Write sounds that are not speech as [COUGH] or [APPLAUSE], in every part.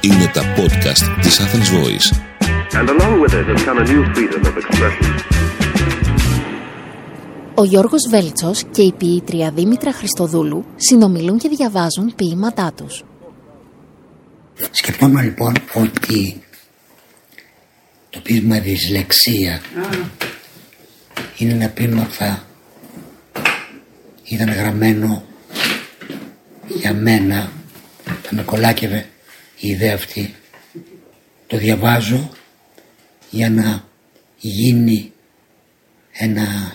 Είναι τα podcast της Athens Voice. And along with it has come a new freedom of expression. Ο Γιώργος Βέλτσος και η ποιήτρια Δήμητρα Χριστοδούλου συνομιλούν και διαβάζουν ποίηματά τους. Σκεφτόμουν λοιπόν ότι το ποίημα δυσλεξία είναι ένα ποίημα που θα ήταν γραμμένο για μένα θα με κολάκευε η ιδέα αυτή το διαβάζω για να γίνει ένα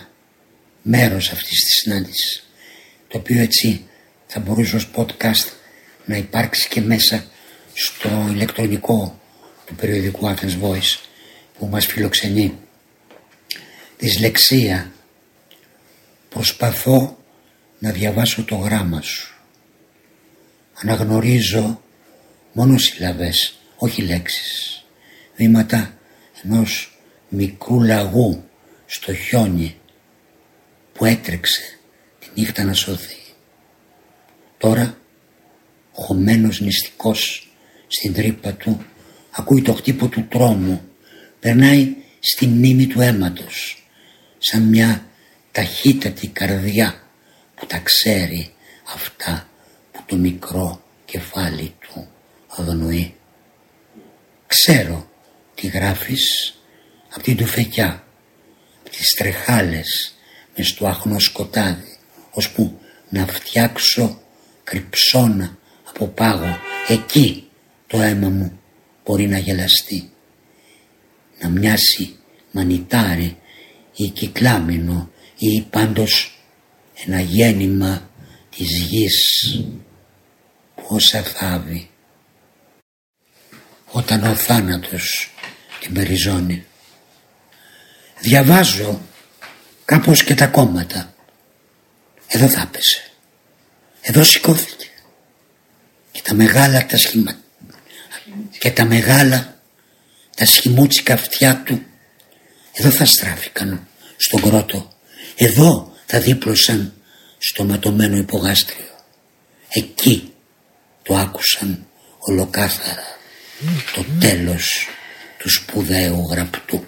μέρος αυτής της συνάντησης το οποίο έτσι θα μπορούσε ως podcast να υπάρξει και μέσα στο ηλεκτρονικό του περιοδικού Athens Voice που μας φιλοξενεί. Δυσλεξία. Προσπαθώ να διαβάσω το γράμμα σου αναγνωρίζω μόνο συλλαβές όχι λέξεις. Βήματα ενός μικρού λαγού στο χιόνι που έτρεξε τη νύχτα να σωθεί. Τώρα χωμένος νηστικός στην τρύπα του ακούει το χτύπο του τρόμου. Περνάει στη μνήμη του αίματος σαν μια ταχύτατη καρδιά που τα ξέρει αυτά που το μικρό κεφάλι του αγνοεί. Ξέρω τι γράφεις από την τουφεκιά, από τις τρεχάλες μες στο άχνο σκοτάδι, ώσπου να φτιάξω κρυψώνα από πάγο, εκεί το αίμα μου μπορεί να γελαστεί. Να μοιάσει μανιτάρι ή κυκλάμινο ή πάντως ένα γέννημα της γης που όσα θάβει όταν ο θάνατος την περιζώνει. Διαβάζω κάπως και τα κόμματα. Εδώ θα πέσε. Εδώ σηκώθηκε. Και τα μεγάλα τα σχήμα και τα μεγάλα τα σχημούτσικα αυτιά του εδώ θα στράφηκαν στον κρότο εδώ θα δίπλωσαν στο ματωμένο υπογάστριο εκεί το άκουσαν ολοκάθαρα το τέλος του σπουδαίου γραπτού.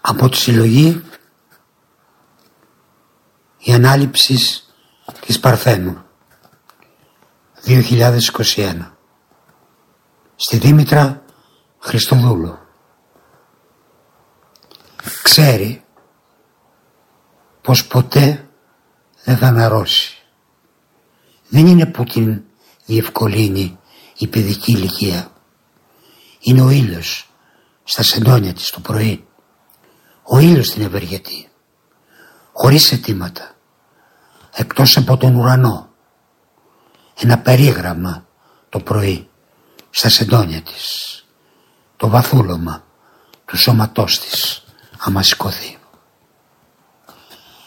Από τη συλλογή η ανάληψη της Παρθένου 2021 στη Δήμητρα Χριστοδούλου. Ξέρει πως ποτέ δεν θα αναρρώσει δεν είναι που την διευκολύνει η παιδική ηλικία είναι ο ήλιος στα σεντόνια της το πρωί ο ήλιος την ευεργετεί χωρίς αιτήματα εκτός από τον ουρανό ένα περίγραμμα το πρωί στα σεντόνια της το βαθούλωμα του σώματός της άμα σηκωθεί.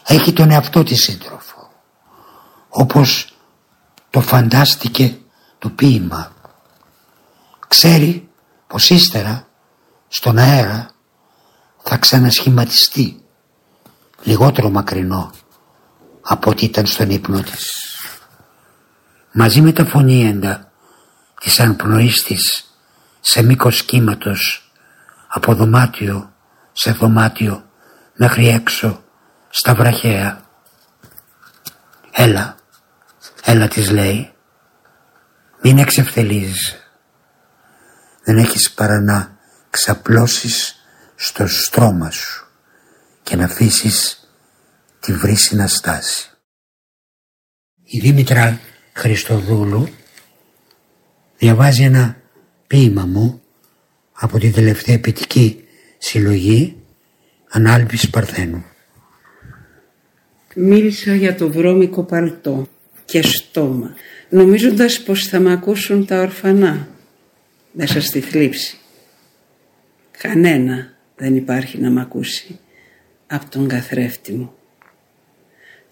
Έχει τον εαυτό της σύντροφο όπως το φαντάστηκε το ποίημα. Ξέρει πως ύστερα στον αέρα θα ξανασχηματιστεί λιγότερο μακρινό από ό,τι ήταν στον ύπνο της. Μαζί με τα φωνήεντα της ανπνοής της σε μήκος κύματος από δωμάτιο σε δωμάτιο μέχρι έξω στα βραχαία. Έλα, έλα της λέει, μην εξευθελίζεις. Δεν έχεις παρά να ξαπλώσεις στο στρώμα σου και να αφήσεις τη βρύση να στάσει. Η Δήμητρα Χριστοδούλου διαβάζει ένα ποίημα μου από την τελευταία ποιητική συλλογή Ανάλυση Παρθένου. Μίλησα για το βρώμικο παλτό και στόμα, νομίζοντας πως θα με ακούσουν τα ορφανά μέσα στη θλίψη. Κανένα δεν υπάρχει να μ' ακούσει από τον καθρέφτη μου.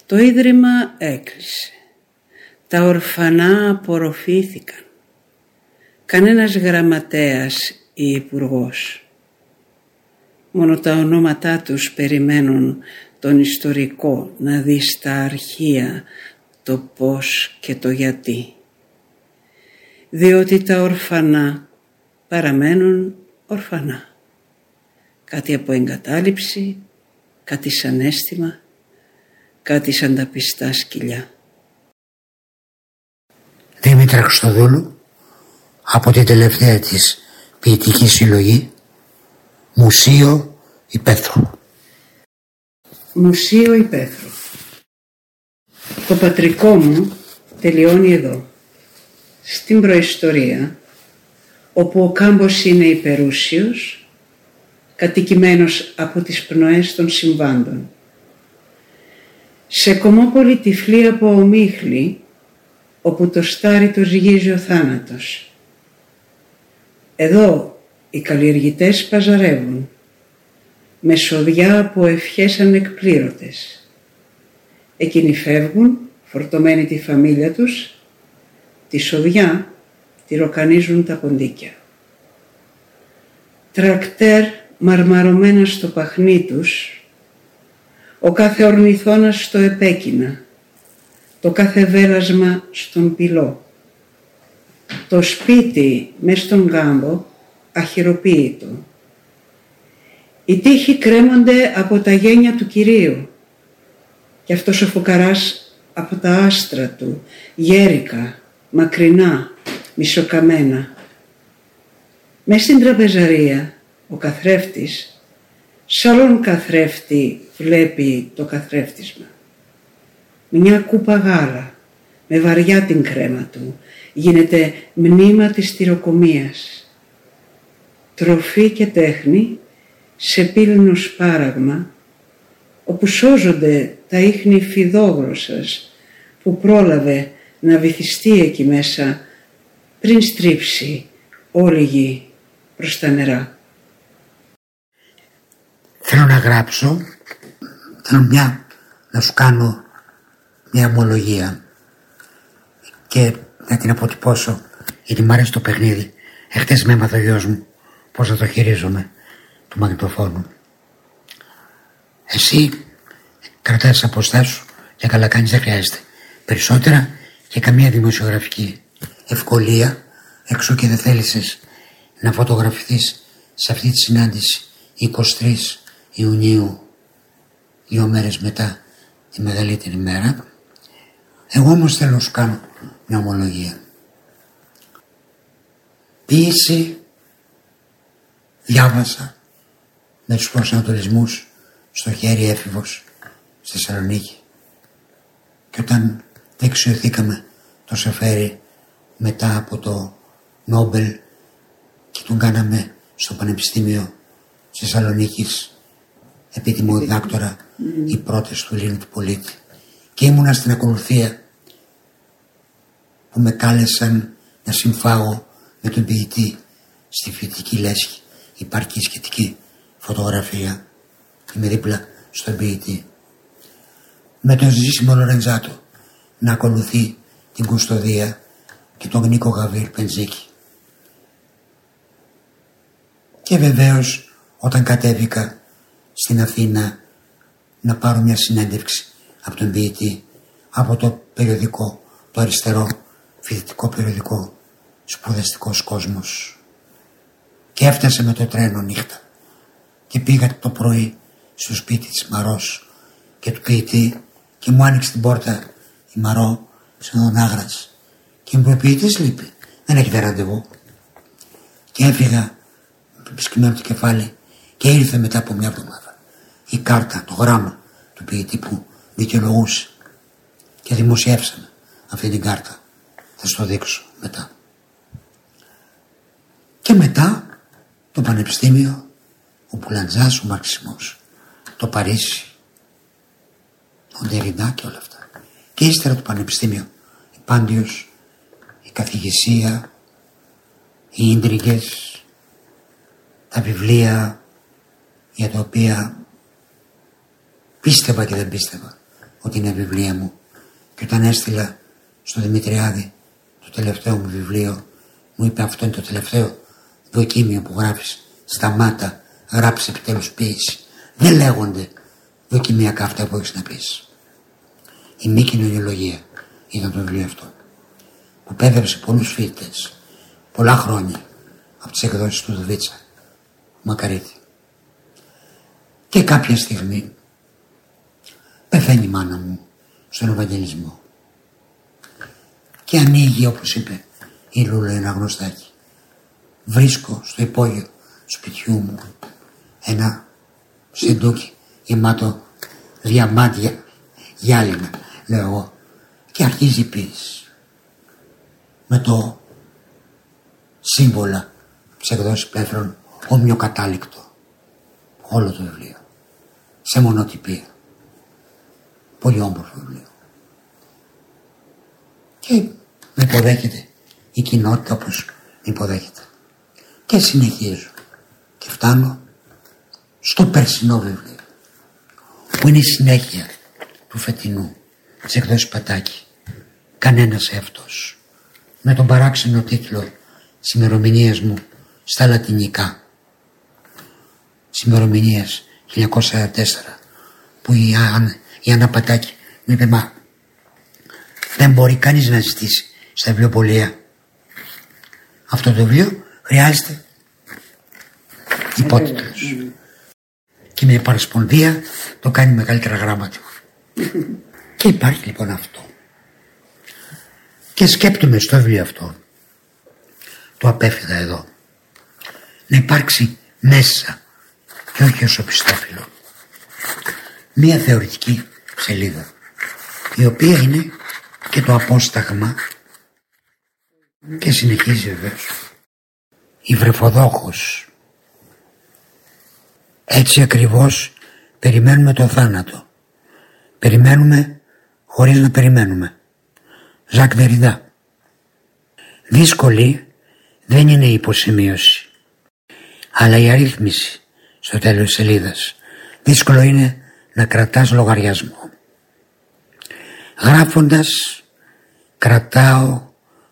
Το ίδρυμα έκλεισε. Τα ορφανά απορροφήθηκαν. Κανένας γραμματέας ή υπουργός. Μόνο τα ονόματά τους περιμένουν τον ιστορικό να δει στα αρχεία το πώς και το γιατί. Διότι τα ορφανά παραμένουν ορφανά. Κάτι από εγκατάλειψη, κάτι σαν αίσθημα, κάτι σαν τα πιστά σκυλιά. Δήμητρα Χρυστοδούλου από την τελευταία της ποιητική συλλογή Μουσείο Υπέθρου. Μουσείο Υπέθρου. Το πατρικό μου τελειώνει εδώ, στην προϊστορία, όπου ο κάμπος είναι υπερούσιος, κατοικημένος από τις πνοές των συμβάντων. Σε κομμόπολη τυφλή από ομίχλη, όπου το στάρι το ζυγίζει ο θάνατος. Εδώ οι καλλιεργητές παζαρεύουν, με σοδιά από ευχές ανεκπλήρωτες. Εκείνοι φεύγουν, φορτωμένοι τη φαμίλια τους, τη σοδιά τη ροκανίζουν τα ποντίκια. Τρακτέρ μαρμαρωμένα στο παχνί τους, ο κάθε ορνηθώνας στο επέκεινα, το κάθε βέλασμα στον πυλό. Το σπίτι μες στον κάμπο αχυροποίητο. Οι τείχοι κρέμονται από τα γένια του Κυρίου και αυτός ο φουκαράς από τα άστρα του, γέρικα, μακρινά, μισοκαμένα. Μες στην τραπεζαρία ο καθρέφτης, σαλόν καθρέφτη βλέπει το καθρέφτισμα. Μια κούπα γάλα με βαριά την κρέμα του γίνεται μνήμα της τυροκομείας. Τροφή και τέχνη σε πύλινο σπάραγμα όπου σώζονται τα ίχνη φιδόγλωσσας που πρόλαβε να βυθιστεί εκεί μέσα πριν στρίψει όλη γη προς τα νερά. Θέλω να γράψω, θέλω μια, να σου κάνω μια ομολογία και να την αποτυπώσω γιατί μου αρέσει το παιχνίδι. Εχθές με έμαθε ο γιος μου πώς θα το χειρίζομαι του μαγνητοφόνου. Εσύ κρατάς τις αποστάσεις σου και καλά κάνεις δεν χρειάζεται. Περισσότερα και καμία δημοσιογραφική ευκολία έξω και δεν θέλησες να φωτογραφηθείς σε αυτή τη συνάντηση 23 Ιουνίου δύο μέρες μετά τη μεγαλύτερη μέρα εγώ όμως θέλω να σου κάνω μια ομολογία Ποίηση διάβασα με τους προσανατολισμούς στο χέρι έφηβος στη Θεσσαλονίκη. Και όταν δεξιωθήκαμε το Σεφέρι μετά από το Νόμπελ και τον κάναμε στο Πανεπιστήμιο της Θεσσαλονίκης επίτιμο διδάκτορα οι πρώτες του Ελλήνου του πολίτη. Και ήμουνα στην ακολουθία που με κάλεσαν να συμφάγω με τον ποιητή στη φοιτητική λέσχη. Υπάρχει σχετική φωτογραφία είμαι δίπλα στον ποιητή με τον Ζήσιμο Λορεντζάτο να ακολουθεί την κουστοδία και τον Νίκο Γαβίρ Πεντζίκη. Και βεβαίως όταν κατέβηκα στην Αθήνα να πάρω μια συνέντευξη από τον ποιητή από το περιοδικό, το αριστερό φοιτητικό περιοδικό σπουδαστικός κόσμος και έφτασε με το τρένο νύχτα και πήγα το πρωί στο σπίτι της Μαρός και του ποιητή και μου άνοιξε την πόρτα η Μαρό σαν τον Άγρας. Και μου είπε ποιητής λείπει δεν έχετε ραντεβού και έφυγα με σκημένο το κεφάλι και ήρθε μετά από μια εβδομάδα η κάρτα, το γράμμα του ποιητή που δικαιολογούσε. Και δημοσιεύσαμε αυτή την κάρτα. Θα σου το δείξω μετά. Και μετά το πανεπιστήμιο ο Πουλαντζάς, ο Μαρξισμός το Παρίσι. Ο Ντεριντά και όλα αυτά. Και ύστερα το πανεπιστήμιο. Η Πάντιος η καθηγησία οι ίντρικες τα βιβλία για τα οποία πίστευα και δεν πίστευα ότι είναι βιβλία μου. Και όταν έστειλα στο Δημητριάδη το τελευταίο μου βιβλίο μου είπε αυτό είναι το τελευταίο δοκίμιο που γράφεις. Σταμάτα γράψει επιτέλους ποίηση δεν λέγονται δοκιμιακά αυτά που έχεις να πεις. Η μη κοινωνιολογία ήταν το βιβλίο αυτό που πέδεψε πολλούς φοιτητές πολλά χρόνια από τις εκδόσεις του Δουβίτσα Μακαρίτη. Και κάποια στιγμή πεθαίνει η μάνα μου στον Ευαγγελισμό και ανοίγει όπως είπε η Λούλα ένα γνωστάκι. Βρίσκω στο υπόγειο του σπιτιού μου ένα σεντούκι γεμάτο διαμάντια γυάλινα λέω εγώ και αρχίζει πίεση. Με το σύμβολα της εκδόσης πέθρων ομοιοκατάληκτο όλο το βιβλίο. Σε μονοτυπία. Πολύ όμορφο βιβλίο. Και με υποδέχεται η κοινότητα όπως με υποδέχεται. Και συνεχίζω. Και φτάνω στο περσινό βιβλίο που είναι η συνέχεια του φετινού της εκδόσης Πατάκη κανένας εύτος με τον παράξενο τίτλο της μου στα λατινικά της 1944 που η, η Άννα Πατάκη μου είπε μα δεν μπορεί κανείς να ζητήσει στα βιβλιοπολία αυτό το βιβλίο χρειάζεται υπότιτλος και με παρασπονδία το κάνει μεγαλύτερα γράμματα. [LAUGHS] Και υπάρχει λοιπόν αυτό. Και σκέπτομαι στο βιβλίο αυτό. Το απέφυγα εδώ. Να υπάρξει μέσα και όχι ως οπισθόφυλλο μία θεωρητική σελίδα η οποία είναι και το απόσταγμα και συνεχίζει βεβαίως. Η βρεφοδόχος έτσι ακριβώς περιμένουμε το θάνατο. Περιμένουμε χωρίς να περιμένουμε. Ζακ Δεριδά δύσκολη δεν είναι η υποσημείωση αλλά η αρρύθμιση στο τέλος της σελίδας. Δύσκολο είναι να κρατάς λογαριασμό. Γράφοντας κρατάω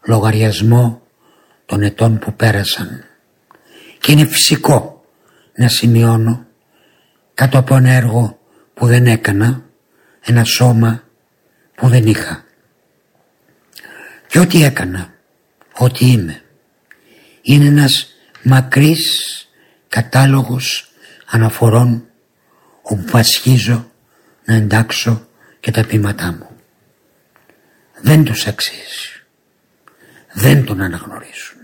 λογαριασμό των ετών που πέρασαν. Και είναι φυσικό να σημειώνω κάτω από ένα έργο που δεν έκανα ένα σώμα που δεν είχα και ό,τι έκανα ό,τι είμαι είναι ένας μακρύς κατάλογος αναφορών όπου βασχίζω να εντάξω και τα πείματά μου δεν τους αξίζει δεν τον αναγνωρίζουν.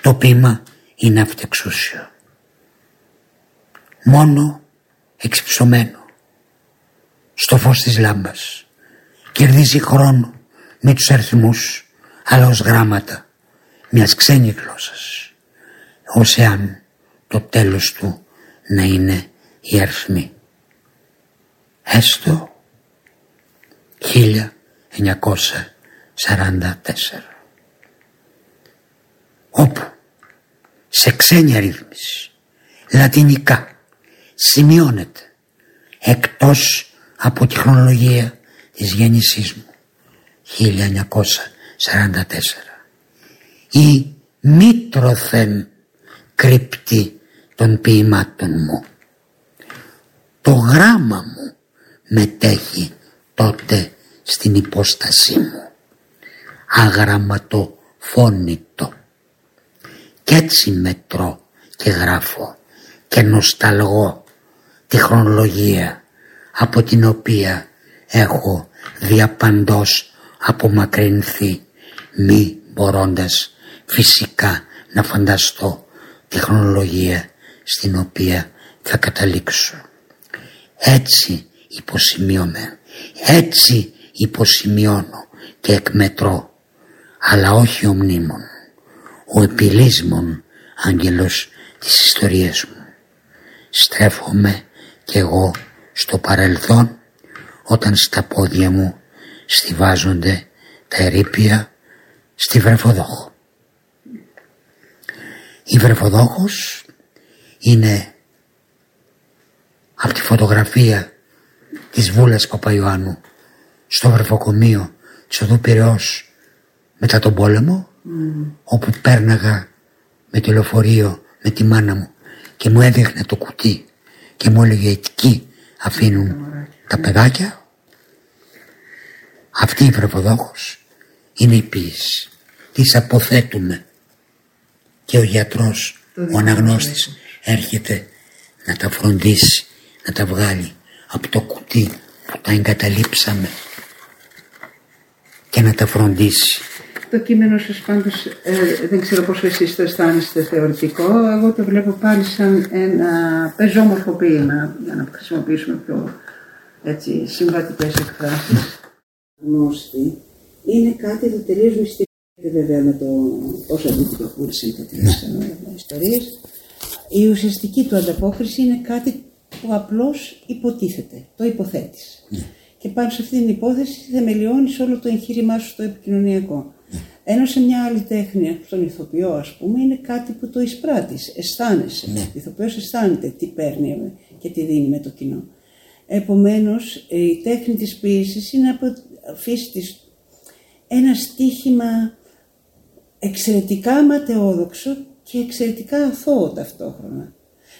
Το ποίημα είναι αυτεξούσιο. Μόνο εξυψωμένο στο φως της λάμπας. Κερδίζει χρόνο με τους αριθμούς αλλά ως γράμματα μιας ξένης γλώσσας. Ως εάν το τέλος του να είναι οι αριθμοί. Έστω 1944 όπου σε ξένη αρρύθμιση λατινικά σημειώνεται εκτός από τη χρονολογία της γέννησής μου. 1944 η μήτρωθεν κρυπτή των ποιημάτων μου. Το γράμμα μου μετέχει τότε στην υπόστασή μου. Αγραμματοφώνητο. Κι έτσι μετρώ και γράφω και νοσταλγώ τη χρονολογία από την οποία έχω διαπαντός απομακρυνθεί μη μπορώντας φυσικά να φανταστώ τη χρονολογία στην οποία θα καταλήξω. Έτσι υποσημειώνω, έτσι υποσημειώνω και εκμετρώ, αλλά όχι ο μνήμων ο επιλύσμων άγγελος της ιστορίας μου. Στρέφομαι κι εγώ στο παρελθόν όταν στα πόδια μου στηβάζονται τα ερήπια στη Βρεφοδόχο. Η Βρεφοδόχος είναι από τη φωτογραφία της Βούλας Παπαϊωάννου στο βρεφοκομείο της Οδού Πυραιός μετά τον πόλεμο όπου πέρναγα με το λεωφορείο με τη μάνα μου και μου έδειχνε το κουτί και μου έλεγε εκεί αφήνουν τα παιδάκια. Αυτή η προποδόχος είναι η ποίηση. Τις αποθέτουμε. Και ο γιατρός, ο αναγνώστης έρχεται να τα φροντίσει, να τα βγάλει από το κουτί που τα εγκαταλείψαμε και να τα φροντίσει. Το κείμενο σας πάντως, ε, δεν ξέρω πόσο εσείς το αισθάνεστε θεωρητικό, εγώ το βλέπω πάλι σαν ένα πεζόμορφο ποίημα, για να χρησιμοποιήσουμε πιο έτσι, συμβατικές εκφράσεις. Γνώστη είναι κάτι το τελείως μυστικό. Βέβαια με το πόσο αντιπροχώρησαν τέτοιες ναι. ιστορίες. Η ουσιαστική του ανταπόκριση είναι κάτι που απλώς υποτίθεται, το υποθέτεις. Ναι. Και πάνω σε αυτή την υπόθεση θεμελιώνεις όλο το εγχείρημά σου στο επικοινωνιακό. Ενώ σε μια άλλη τέχνη, στον ηθοποιό ας πούμε, είναι κάτι που το εισπράττεις, αισθάνεσαι. Ναι. Ο ηθοποιός αισθάνεται τι παίρνει και τι δίνει με το κοινό. Επομένως, η τέχνη της ποίησης είναι από φύση της ένα στίχημα εξαιρετικά ματαιόδοξο και εξαιρετικά αθώο ταυτόχρονα.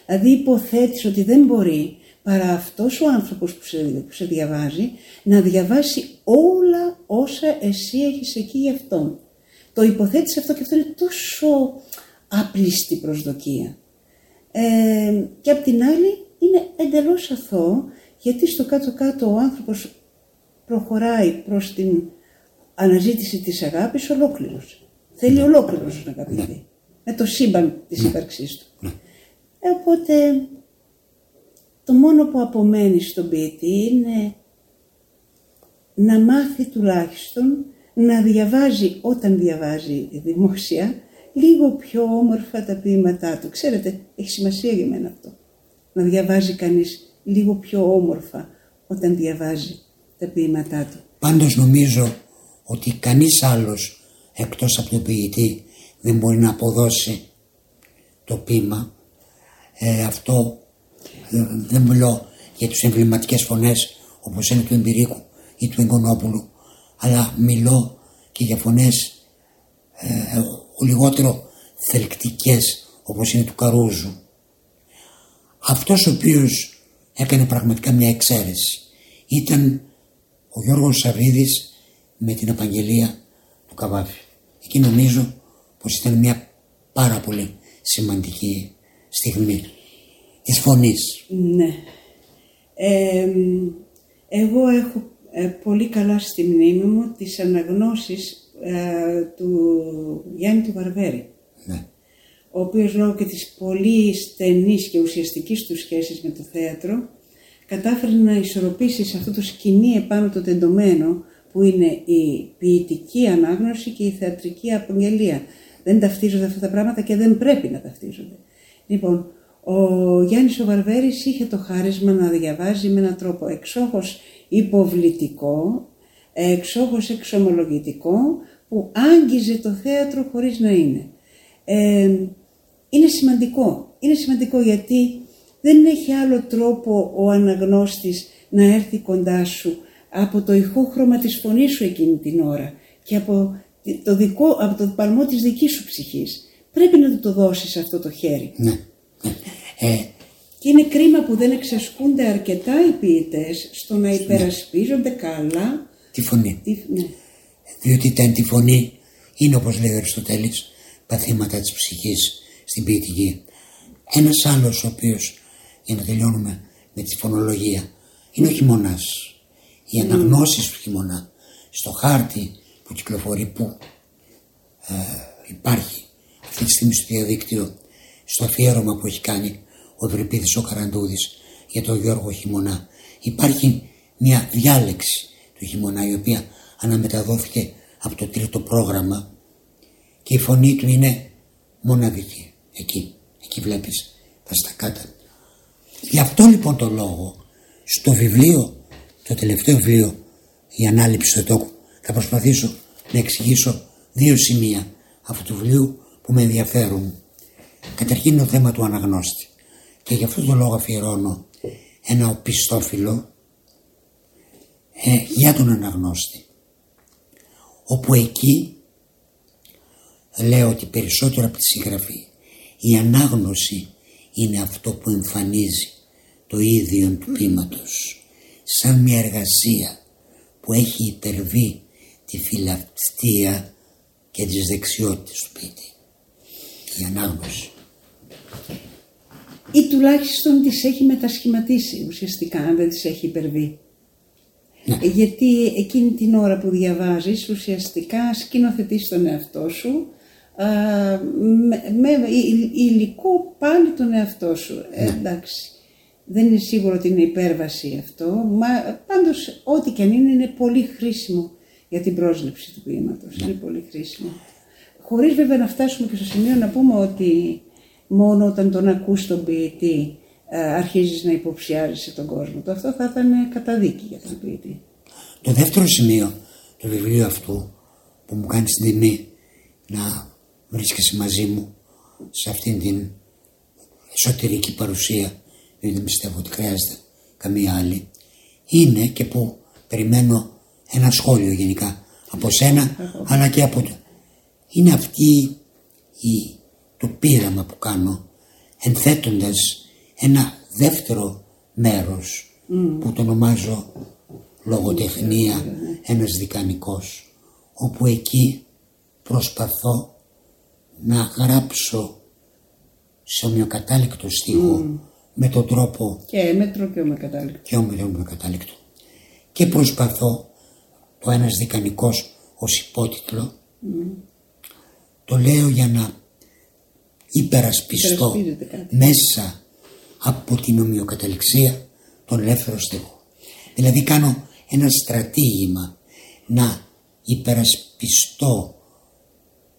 Δηλαδή υποθέτεις ότι δεν μπορεί παρά αυτός ο άνθρωπος που σε, που σε διαβάζει να διαβάσει όλα όσα εσύ έχεις εκεί για αυτόν. Το υποθέτεις αυτό και αυτό είναι τόσο άπληστη προσδοκία. Ε, και απ' την άλλη είναι εντελώς αθώο γιατί στο κάτω-κάτω ο άνθρωπος προχωράει προς την αναζήτηση της αγάπης ολόκληρος. Θέλει ολόκληρος να αγαπηθεί. Με το σύμπαν της ύπαρξής του. Ε, οπότε το μόνο που απομένει στον ποιητή είναι να μάθει τουλάχιστον να διαβάζει όταν διαβάζει δημόσια λίγο πιο όμορφα τα ποίηματά του. Ξέρετε, έχει σημασία για μένα αυτό. Να διαβάζει κανείς λίγο πιο όμορφα όταν διαβάζει τα ποίηματά του. Πάντως νομίζω ότι κανείς άλλος εκτός από τον ποιητή δεν μπορεί να αποδώσει το ποίημα. Ε, αυτό ε, δεν μιλώ για τους εμβληματικές φωνές όπως είναι του Εμπειρίκου ή του Εγκονόπουλου αλλά μιλώ και για φωνές ε, λιγότερο θελκτικές όπως είναι του Καρούζου. Αυτός ο οποίος έκανε πραγματικά μια εξαίρεση ήταν ο Γιώργος Σαββίδης με την απαγγελία του Καβάφη. Εκεί νομίζω πως ήταν μια πάρα πολύ σημαντική στιγμή της φωνής. Ναι. εγώ έχω ε, πολύ καλά στη μνήμη μου τις αναγνώσεις ε, του Γιάννη του Βαρβέρη. Ναι. Ο οποίος λόγω και της πολύ στενής και ουσιαστικής του σχέσης με το θέατρο κατάφερε να ισορροπήσει σε αυτό το σκηνή επάνω το τεντωμένο που είναι η ποιητική ανάγνωση και η θεατρική απογγελία. Δεν ταυτίζονται αυτά τα πράγματα και δεν πρέπει να ταυτίζονται. Λοιπόν, ο Γιάννης ο Βαρβέρης είχε το χάρισμα να διαβάζει με έναν τρόπο εξόχως υποβλητικό, εξόχως εξομολογητικό, που άγγιζε το θέατρο χωρίς να είναι. Ε, είναι σημαντικό. Είναι σημαντικό γιατί δεν έχει άλλο τρόπο ο αναγνώστης να έρθει κοντά σου από το ηχόχρωμα της φωνής σου εκείνη την ώρα και από το, δικό, από το παλμό της δικής σου ψυχής. Πρέπει να του το δώσεις αυτό το χέρι. Ναι. Ε, και είναι κρίμα που δεν εξασκούνται αρκετά οι ποιητές στο να υπερασπίζονται καλά τη φωνή. Τη, ναι. Διότι τα τη φωνή είναι όπως λέει ο Αριστοτέλης παθήματα της ψυχής στην ποιητική. Ένας άλλος ο οποίος για να τελειώνουμε με τη φωνολογία είναι ο χειμωνάς. Οι αναγνώσεις του χειμωνά στο χάρτη που κυκλοφορεί που ε, υπάρχει αυτή τη στιγμή στο διαδίκτυο στο αφιέρωμα που έχει κάνει ο Ευρυπίδης ο Καραντούδης για τον Γιώργο Χειμωνά. Υπάρχει μια διάλεξη του Χειμωνά η οποία αναμεταδόθηκε από το τρίτο πρόγραμμα και η φωνή του είναι μοναδική. Εκεί, εκεί βλέπεις τα στακάτα. Γι' αυτό λοιπόν το λόγο στο βιβλίο το τελευταίο βιβλίο η ανάληψη του ετόκου θα προσπαθήσω να εξηγήσω δύο σημεία αυτού του βιβλίου που με ενδιαφέρουν. Καταρχήν το θέμα του αναγνώστη και γι' αυτό το λόγο αφιερώνω ένα οπισθόφυλλο ε, για τον αναγνώστη όπου εκεί λέω ότι περισσότερο από τη συγγραφή η ανάγνωση είναι αυτό που εμφανίζει το ίδιο του ποίηματος σαν μια εργασία που έχει υπερβεί τη φιλαυτία και τις δεξιότητες του ποιητή. Η ανάγνωση. Ή τουλάχιστον τις έχει μετασχηματίσει ουσιαστικά, αν δεν τις έχει υπερβεί. Ναι. Ε, Γιατί εκείνη την ώρα που διαβάζεις ουσιαστικά σκηνοθετείς τον εαυτό σου α, με, με υ- υλικό πάλι τον εαυτό σου. Ε, εντάξει, δεν είναι σίγουρο ότι είναι υπέρβαση αυτό, μα πάντως ό,τι και αν είναι είναι πολύ χρήσιμο για την πρόσληψη του ποίηματος. Είναι πολύ χρήσιμο. Χωρίς βέβαια να φτάσουμε και στο σημείο να πούμε ότι μόνο όταν τον ακούς τον ποιητή ε, αρχίζεις να υποψιάζεσαι τον κόσμο του. Αυτό θα ήταν καταδίκη για τον ποιητή. Το δεύτερο σημείο του βιβλίου αυτού που μου κάνει την τιμή να βρίσκεσαι μαζί μου σε αυτήν την εσωτερική παρουσία γιατί δεν πιστεύω ότι χρειάζεται καμία άλλη είναι και που περιμένω ένα σχόλιο γενικά από σένα αλλά και από το είναι αυτή η, το πείραμα που κάνω ενθέτοντας ένα δεύτερο μέρος που το ονομάζω λογοτεχνία ένας δικανικός όπου εκεί προσπαθώ να γράψω σε ομοιοκατάληκτο στίχο με τον τρόπο Και έμετρο και ομεκατάληκτο. και ομοιοκατάληκτο. Και προσπαθώ το ένας δικανικός ως υπότιτλο. Το λέω για να υπερασπιστώ Υπερασπίζεται κάτι. μέσα από την ομοιοκαταληξία τον ελεύθερο στίχο. Δηλαδή κάνω ένα στρατήγημα να υπερασπιστώ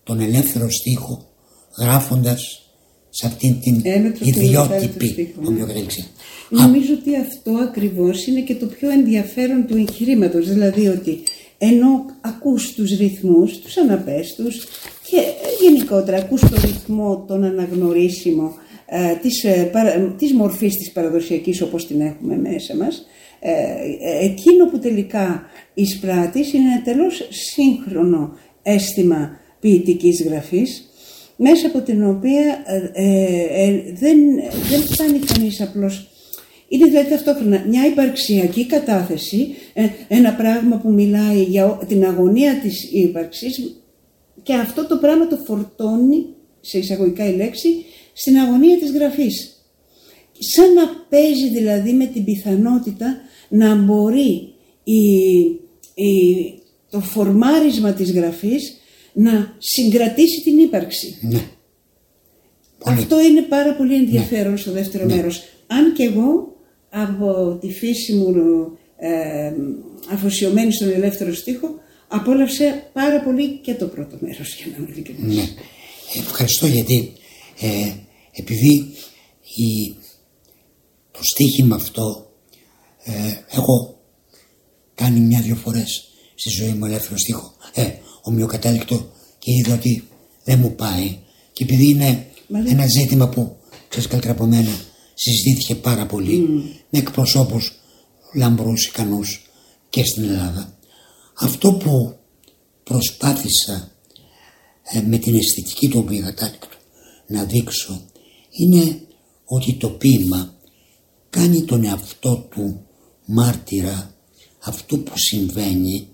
τον ελεύθερο στίχο γράφοντας σε αυτήν την Έμετρο και ομοιοκατάληκτο ιδιότυπη στίχο, ναι. ομοιοκαταληξία. Νομίζω ότι αυτό ακριβώς είναι και το πιο ενδιαφέρον του εγχειρήματος. Δηλαδή ότι ενώ ακούς τους ρυθμούς, τους αναπέστους και ε, γενικότερα ακούς το ρυθμό, τον αναγνωρίσιμο ε, της, ε, παρα- της μορφής της παραδοσιακής όπως την έχουμε μέσα μας, ε, ε, εκείνο που τελικά εισπράττεις είναι ένα τελώς σύγχρονο αίσθημα ποιητικής γραφής μέσα από την οποία ε, ε, ε, δεν, δεν φτάνει κανείς απλώς. Είναι δηλαδή ταυτόχρονα μια υπαρξιακή κατάθεση, ε, ένα πράγμα που μιλάει για ο- την αγωνία της ύπαρξης και αυτό το πράγμα το φορτώνει, σε εισαγωγικά η λέξη, στην αγωνία της γραφής. Σαν να παίζει δηλαδή με την πιθανότητα να μπορεί η, η- το φορμάρισμα της γραφής να συγκρατήσει την ύπαρξη. Ναι. Πολύ. Αυτό είναι πάρα πολύ ενδιαφέρον στο δεύτερο μέρος. Αν και εγώ από τη φύση μου ε, αφοσιωμένη στον ελεύθερο στίχο απόλαυσα πάρα πολύ και το πρώτο μέρος για να είμαι ειλικρινής. Ναι. Ευχαριστώ γιατί ε, επειδή η, το στοίχημα αυτό ε, έχω κάνει μια-δυο φορές στη ζωή μου ελεύθερο στίχο ε, ομοιοκατάληκτο και είδα ότι δεν μου πάει και επειδή είναι Μα δεν- ένα ζήτημα που ξέρεις καλύτερα από μένα συζητήθηκε πάρα πολύ με εκπροσώπους λαμπρούς ικανούς και στην Ελλάδα αυτό που προσπάθησα ε, με την αισθητική του ομοιοκατάληκτου να δείξω είναι ότι το ποίημα κάνει τον εαυτό του μάρτυρα αυτού που συμβαίνει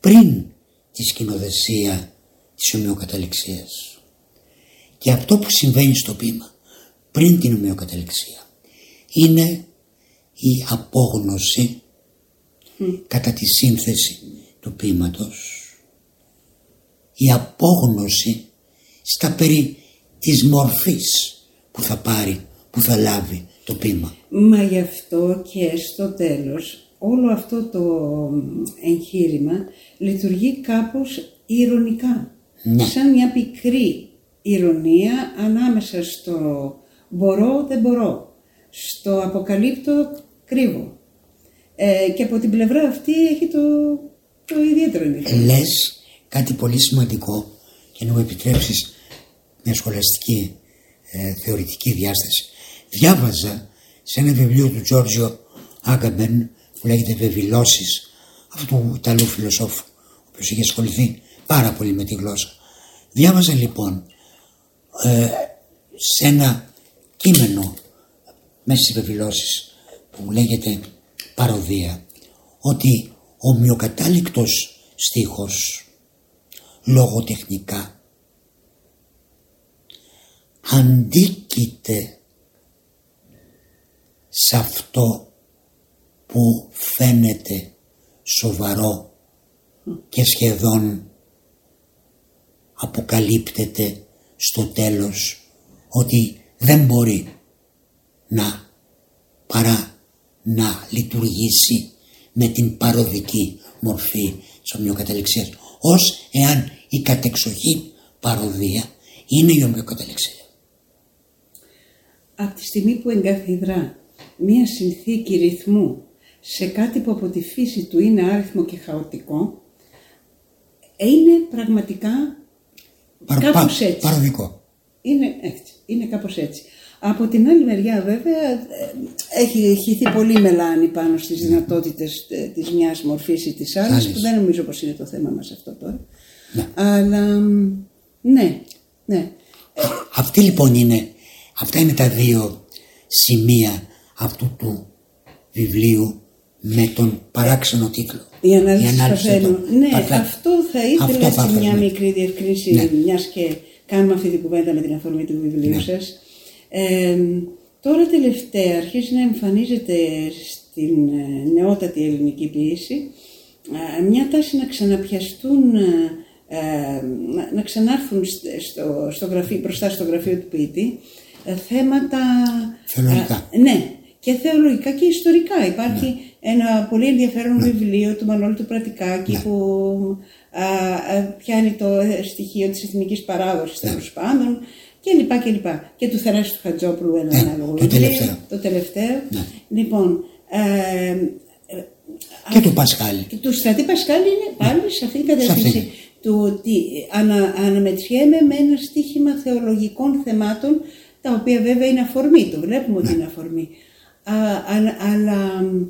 πριν τη σκηνοδεσία της ομοιοκαταληξίας. Και αυτό που συμβαίνει στο ποίημα πριν την ομοιοκαταληξία είναι η απόγνωση κατά τη σύνθεση του ποίηματος η απόγνωση στα περί της μορφής που θα πάρει, που θα λάβει το ποίημα. Μα γι' αυτό και στο τέλος όλο αυτό το εγχείρημα λειτουργεί κάπως ηρωνικά. Ναι. Σαν μια πικρή ηρωνία ανάμεσα στο μπορώ δεν μπορώ, στο αποκαλύπτω κρύβω. Ε, και από την πλευρά αυτή έχει το, το ιδιαίτερο ενδιαφέρον. Λες κάτι πολύ σημαντικό και να μου επιτρέψεις μια σχολαστική ε, θεωρητική διάσταση. Διάβαζα σε ένα βιβλίο του Τζόρτζιο Άγκαμπεν που λέγεται Βεβηλώσεις αυτού του Ιταλού φιλοσόφου ο οποίος είχε ασχοληθεί πάρα πολύ με τη γλώσσα. Διάβαζα λοιπόν ε, σε ένα κείμενο μέσα στις βεβηλώσεις που λέγεται παροδία ότι ο μειοκατάληκτος στίχος λογοτεχνικά αντίκειται σε αυτό που φαίνεται σοβαρό και σχεδόν αποκαλύπτεται στο τέλος ότι δεν μπορεί να παρά να λειτουργήσει με την παροδική μορφή της ομοιοκαταληξίας ως εάν η κατεξοχή παροδία είναι η ομοιοκαταληξία. Από τη στιγμή που εγκαθιδρά μία συνθήκη ρυθμού σε κάτι που από τη φύση του είναι άριθμο και χαοτικό, είναι πραγματικά Παρα- κάπως πα- έτσι. παροδικό. Είναι έτσι, είναι κάπως έτσι. Από την άλλη μεριά βέβαια ε, έχει χυθεί πολύ μελάνη πάνω στις δυνατότητες ε, της μιας μορφής ή της άλλης, Άλλης. που δεν νομίζω πως είναι το θέμα μας αυτό τώρα. Ναι. Αλλά μ, ναι, ναι. Αυτή λοιπόν είναι, αυτά είναι τα δύο σημεία αυτού του βιβλίου με τον παράξενο τίτλο. Η ανάλυση, του Παρθένου. του Ναι, Παρθένου. αυτό θα ήθελα Αυτό έτσι θα ήθελα, μια ναι. μικρή διευκρίνηση, Ναι. μιας και κάνουμε αυτή την κουβέντα με την αφορμή του βιβλίου Ναι. σας. Ε, τώρα τελευταία αρχίζει να εμφανίζεται στην ε, νεότατη ελληνική ποιήση ε, μια τάση να ξαναπιαστούν, ε, ε, να, να ξανάρθουν στο, στο, στο γραφείο, μπροστά στο γραφείο του ποιητή ε, θέματα... Θεολογικά. ε, ναι, και θεολογικά και ιστορικά. Υπάρχει ένα πολύ ενδιαφέρον βιβλίο του Μανώλη του Πρατικάκη που α, α, πιάνει το ε, στοιχείο της εθνικής παράδοσης τέλος πάντων και λοιπά και λοιπά. Και του Θεράσου του Χατζόπουλου ένα Ναι, ανάλογο το βιβλίο. τελευταίο. Το τελευταίο. Ναι. Λοιπόν, ε, Και του Πασχάλη. και του Στρατή Πασχάλη είναι πάλι σε αυτήν την κατεύθυνση αυτήν. του ότι ανα, αναμετριέμαι με ένα στίχημα θεολογικών θεμάτων τα οποία βέβαια είναι αφορμή, το βλέπουμε ότι είναι αφορμή. Α, α- αλλά μ,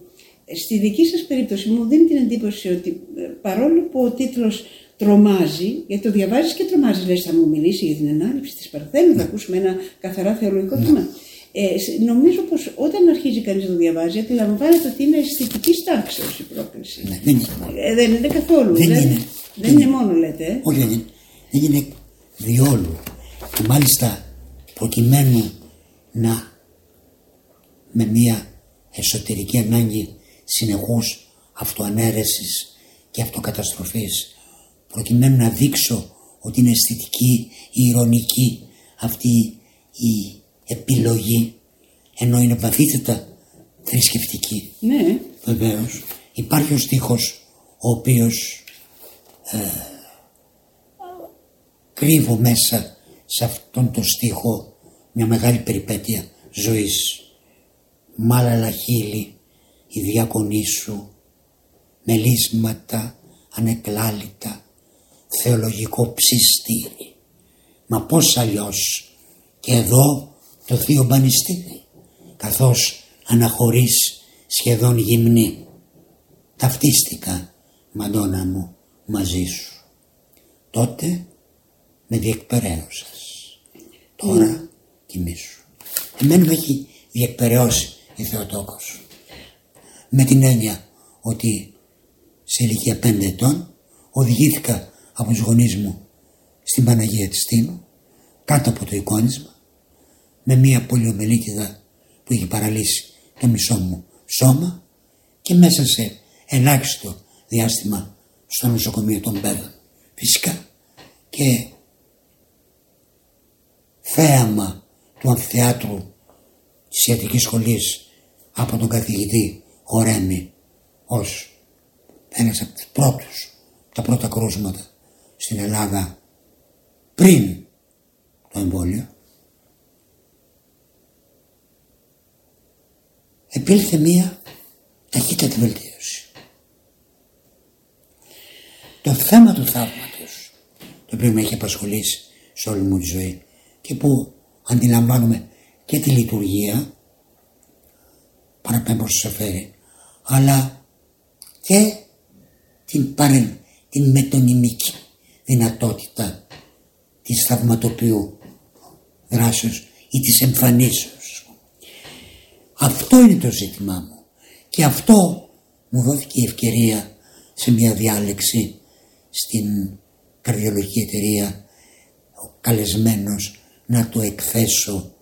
στη δική σας περίπτωση μου δίνει την εντύπωση ότι ε, παρόλο που ο τίτλος τρομάζει, γιατί το διαβάζεις και τρομάζεις, λες θα μου μιλήσει για την ανάληψη της Παρθένου, θα ακούσουμε ένα καθαρά θεολογικό θέμα. Ε, σ- νομίζω πως όταν αρχίζει κανείς να το διαβάζει, αντιλαμβάνεται ότι είναι αισθητικής τάξεως η πρόκληση. Ναι, δεν είναι. Ε, δεν είναι καθόλου. Δεν δηλαδή. είναι. Δεν είναι μόνο λέτε. ε. Όχι, δεν είναι. Δεν είναι διόλου. Και μάλιστα προκειμένου να με μια εσωτερική ανάγκη συνεχούς αυτοανέρεσης και αυτοκαταστροφής προκειμένου να δείξω ότι είναι αισθητική ή ηρωνική αυτή η επιλογή ενώ είναι βαθύτερα θρησκευτική Ναι. Βεβαίως. Υπάρχει ο στίχος ο οποίος ε, κρύβω μέσα σε αυτόν τον στίχο μια μεγάλη περιπέτεια ζωής. Μάλαλα χείλη, η διακονή σου, μελίσματα ανεκλάλητα, θεολογικό ψιστήρι. Μα πώς αλλιώς; Και εδώ το θείο μπανιστήρι, καθώς αναχωρείς σχεδόν γυμνή. Ταυτίστηκα, Μαντώνα μου, μαζί σου. Τότε με διεκπαιρέωσας. Τώρα κοιμήσου. Εμένα με έχει διεκπαιρεώσει η Θεοτόκος. Με την έννοια ότι σε ηλικία πέντε ετών οδηγήθηκα από τους γονείς μου στην Παναγία της Τίνου κάτω από το εικόνισμα με μία πολιομελίτιδα που είχε παραλύσει το μισό μου σώμα και μέσα σε ελάχιστο διάστημα στο νοσοκομείο των Μπέρδων. Φυσικά και θέαμα του αμφιθεάτρου της ιατρικής σχολής από τον καθηγητή Χορέμη ως ένας από τους πρώτους, τα πρώτα κρούσματα στην Ελλάδα πριν το εμβόλιο επήλθε μία ταχύτατη βελτίωση. Το θέμα του θαύματος το οποίο με έχει απασχολήσει σε όλη μου τη ζωή και που αντιλαμβάνομαι και τη λειτουργία παραπέμπω στο σοφέρι αλλά και την, παρεν, την μετωνυμική δυνατότητα της θαυματοποιού δράσεως ή της εμφανίσεως. Αυτό είναι το ζήτημά μου. Και αυτό μου δόθηκε η ευκαιρία σε μια διάλεξη στην καρδιολογική εταιρεία ο καλεσμένος να το εκθέσω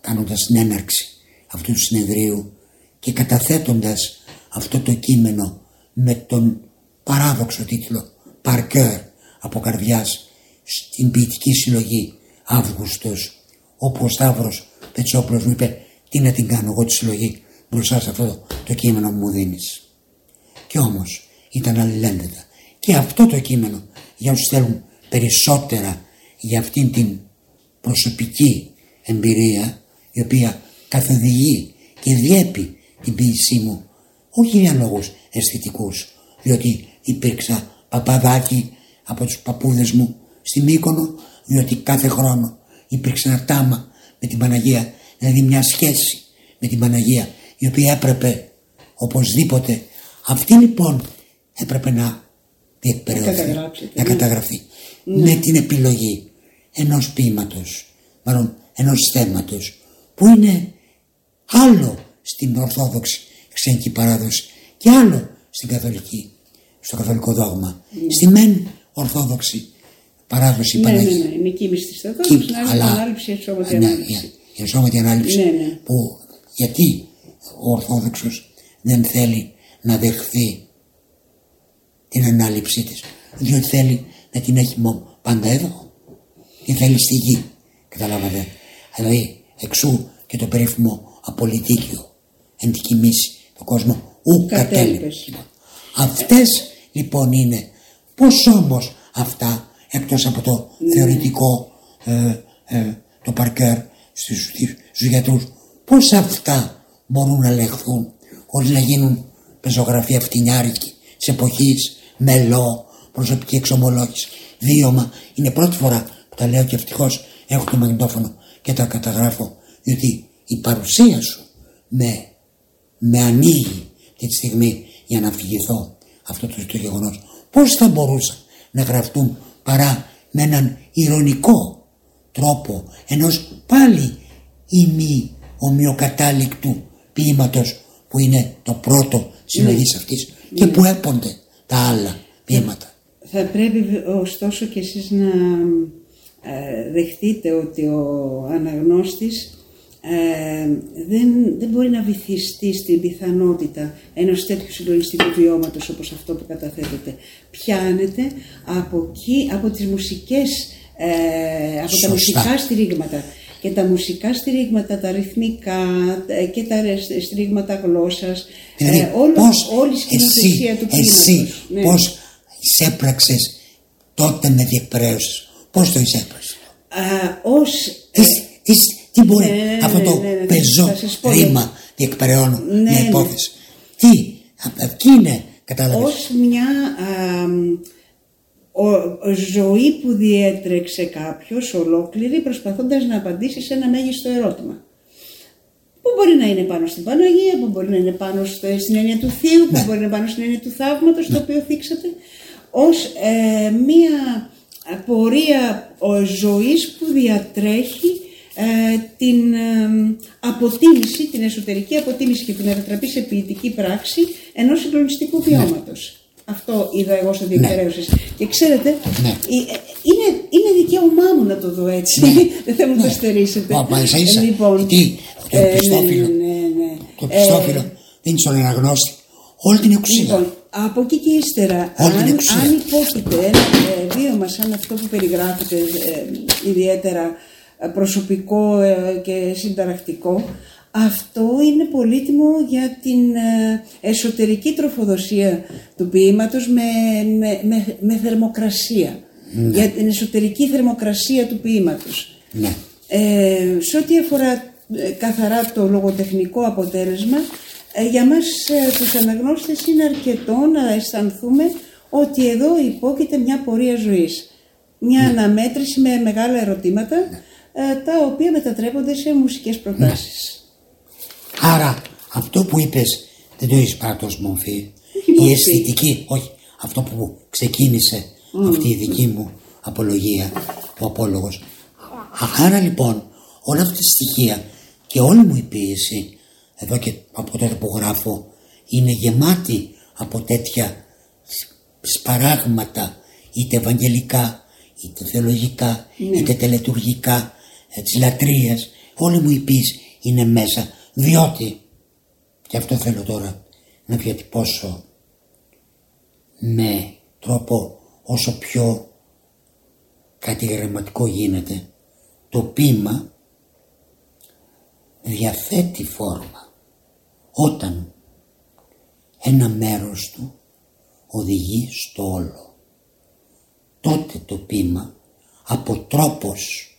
κάνοντας την έναρξη αυτού του συνεδρίου και καταθέτοντας αυτό το κείμενο με τον παράδοξο τίτλο «Παρκέρ» από καρδιάς στην ποιητική συλλογή Αύγουστος όπου ο Σταύρος Πετσόπλος μου είπε τι να την κάνω εγώ τη συλλογή μπροστά σε αυτό το κείμενο που μου δίνεις. Και όμως ήταν αλληλένδετα. Και αυτό το κείμενο για όσους θέλουν περισσότερα για αυτήν την προσωπική εμπειρία η οποία καθοδηγεί και διέπει την ποίησή μου όχι για λόγους αισθητικούς διότι υπήρξα παπαδάκι από τους παππούδες μου στη Μύκονο διότι κάθε χρόνο υπήρξε ένα τάμα με την Παναγία δηλαδή μια σχέση με την Παναγία η οποία έπρεπε οπωσδήποτε αυτή λοιπόν έπρεπε να διεκπαιρεωθεί, να ναι. καταγραφεί με την επιλογή ενός ποίηματος, μάλλον ενός θέματος που είναι άλλο στην Ορθόδοξη ξένικη παράδοση και άλλο στην Καθολική, στο Καθολικό δόγμα. Στη μεν Ορθόδοξη παράδοση Ναι, ναι, Παναγία. ναι, είναι κοίμηση της Κι- Θεοτόκης, να είναι αλλά- ανάληψη, ενσώματη ναι, ανάληψη. η- η ενσώματη ανάληψη Ναι, ναι. που γιατί ο Ορθόδοξος δεν θέλει να δεχθεί την ανάληψή της διότι θέλει να την έχει μόνο πάντα εδώ την θέλει στη γη καταλάβατε δηλαδή εξού και το περίφημο απολυτίκιο εν τη κοιμήσει το κόσμο ου κατέλειπες Κατέλειπες. Λοιπόν, αυτές λοιπόν είναι πως όμως αυτά εκτός από το θεωρητικό ε, ε, το παρκέρ στους, στους γιατρούς πως αυτά μπορούν να λεχθούν χωρίς να γίνουν πεζογραφία φτηνιάρικη της εποχής, μελό, προσωπική εξομολόγηση, βίωμα. Είναι πρώτη φορά που τα λέω και ευτυχώς έχω το μαγνητόφωνο και τα καταγράφω διότι η παρουσία σου με, με ανοίγει αυτή τη στιγμή για να αφηγηθώ αυτό το, το γεγονός. Πώς θα μπορούσαν να γραφτούν παρά με έναν ηρωνικό τρόπο ενός πάλι ημί ομοιοκατάληκτου ποίηματος που είναι το πρώτο συλλογής αυτής και που έπονται τα άλλα ποίηματα. Θα πρέπει βε- ωστόσο και εσείς να ε, δεχτείτε ότι ο αναγνώστης ε, δεν, δεν μπορεί να βυθιστεί στην πιθανότητα ενός τέτοιου συντονιστικού βιώματος όπως αυτό που καταθέτεται. Πιάνεται από, εκεί, από τις μουσικές, ε, από Σωστά. τα μουσικά στηρίγματα. Και τα μουσικά στηρίγματα, τα ρυθμικά ε, και τα ρε- στηρίγματα γλώσσας, Δηλαδή ε, όλο, πώς όλη η σκηνοθεσία εσύ, του εσύ ποίηματος. Ναι. πώς εισέπραξες τότε με διεκπαιρέωσες. Πώς το εισέπραξες; Α, ως Τι, τι, τι μπορεί ναι, αυτό ναι, το ναι, ναι, πεζό θα σας πω, ρήμα διεκπαιρεώνω Ναι, μια ναι. υπόθεση; Τι, α- αυτή είναι, κατάλαβες; ως μια α, ο- ζωή που διέτρεξε κάποιος ολόκληρη προσπαθώντας να απαντήσει σε ένα μέγιστο ερώτημα. Που μπορεί να είναι πάνω στην Παναγία, που μπορεί να είναι πάνω στο- στην έννοια του Θείου, που Ναι. μπορεί να είναι πάνω στην έννοια του θαύματος, το οποίο θίξατε, ως ε, μία πορεία ο, ζωής που διατρέχει ε, την ε, αποτίμηση, την εσωτερική αποτίμηση και την μετατραπή σε ποιητική πράξη ενός συγκλονιστικού βιώματος. Αυτό είδα εγώ στο διεκπαιρέωσης. Και ξέρετε, Ναι. ε, ε, είναι, είναι δικαίωμά μου να το δω έτσι. Ναι. [LAUGHS] Δεν θα μου το Ναι. στερήσετε. Μα, μα ίσα ίσα. Λοιπόν, Τι, το ε, πιστόφυλλο. Ναι, ναι, ναι. Το Ε, πιστόφυλλο δίνει στον αναγνώστη όλη την εξουσία. Λοιπόν, από εκεί και ύστερα, Όλη την αν, εξουσία. αν υπόκειται ένα ε, βίωμα σαν αυτό που περιγράφεται, ε, ιδιαίτερα ε, προσωπικό ε, και συνταρακτικό, αυτό είναι πολύτιμο για την ε, εσωτερική τροφοδοσία του ποίηματος με, με, με, με θερμοκρασία. Για την εσωτερική θερμοκρασία του ποίηματος. Ναι. Ε, σε ό,τι αφορά ε, καθαρά το λογοτεχνικό αποτέλεσμα, ε, για μας ε, τους αναγνώστες είναι αρκετό να αισθανθούμε ότι εδώ υπόκειται μια πορεία ζωής. Μια αναμέτρηση με μεγάλα ερωτήματα, ε, τα οποία μετατρέπονται σε μουσικές προτάσεις. Άρα αυτό που είπες δεν το έχεις παρά τόσο μορφή. Όχι Η μορφή. αισθητική, όχι αυτό που ξεκίνησε αυτή η δική μου απολογία, ο απόλογος. Α- Άρα λοιπόν όλα αυτά τα στοιχεία και όλη μου η ποίηση εδώ και από τότε που γράφω είναι γεμάτη από τέτοια σπαράγματα είτε ευαγγελικά είτε θεολογικά Ναι. είτε τελετουργικά ε, της λατρείας. Όλη μου η ποίηση είναι μέσα. Διότι και αυτό θέλω τώρα να διατυπώσω με τρόπο όσο πιο κατηγραμματικό γίνεται το ποίημα διαθέτει φόρμα. Όταν ένα μέρος του οδηγεί στο όλο τότε το ποίημα από τρόπος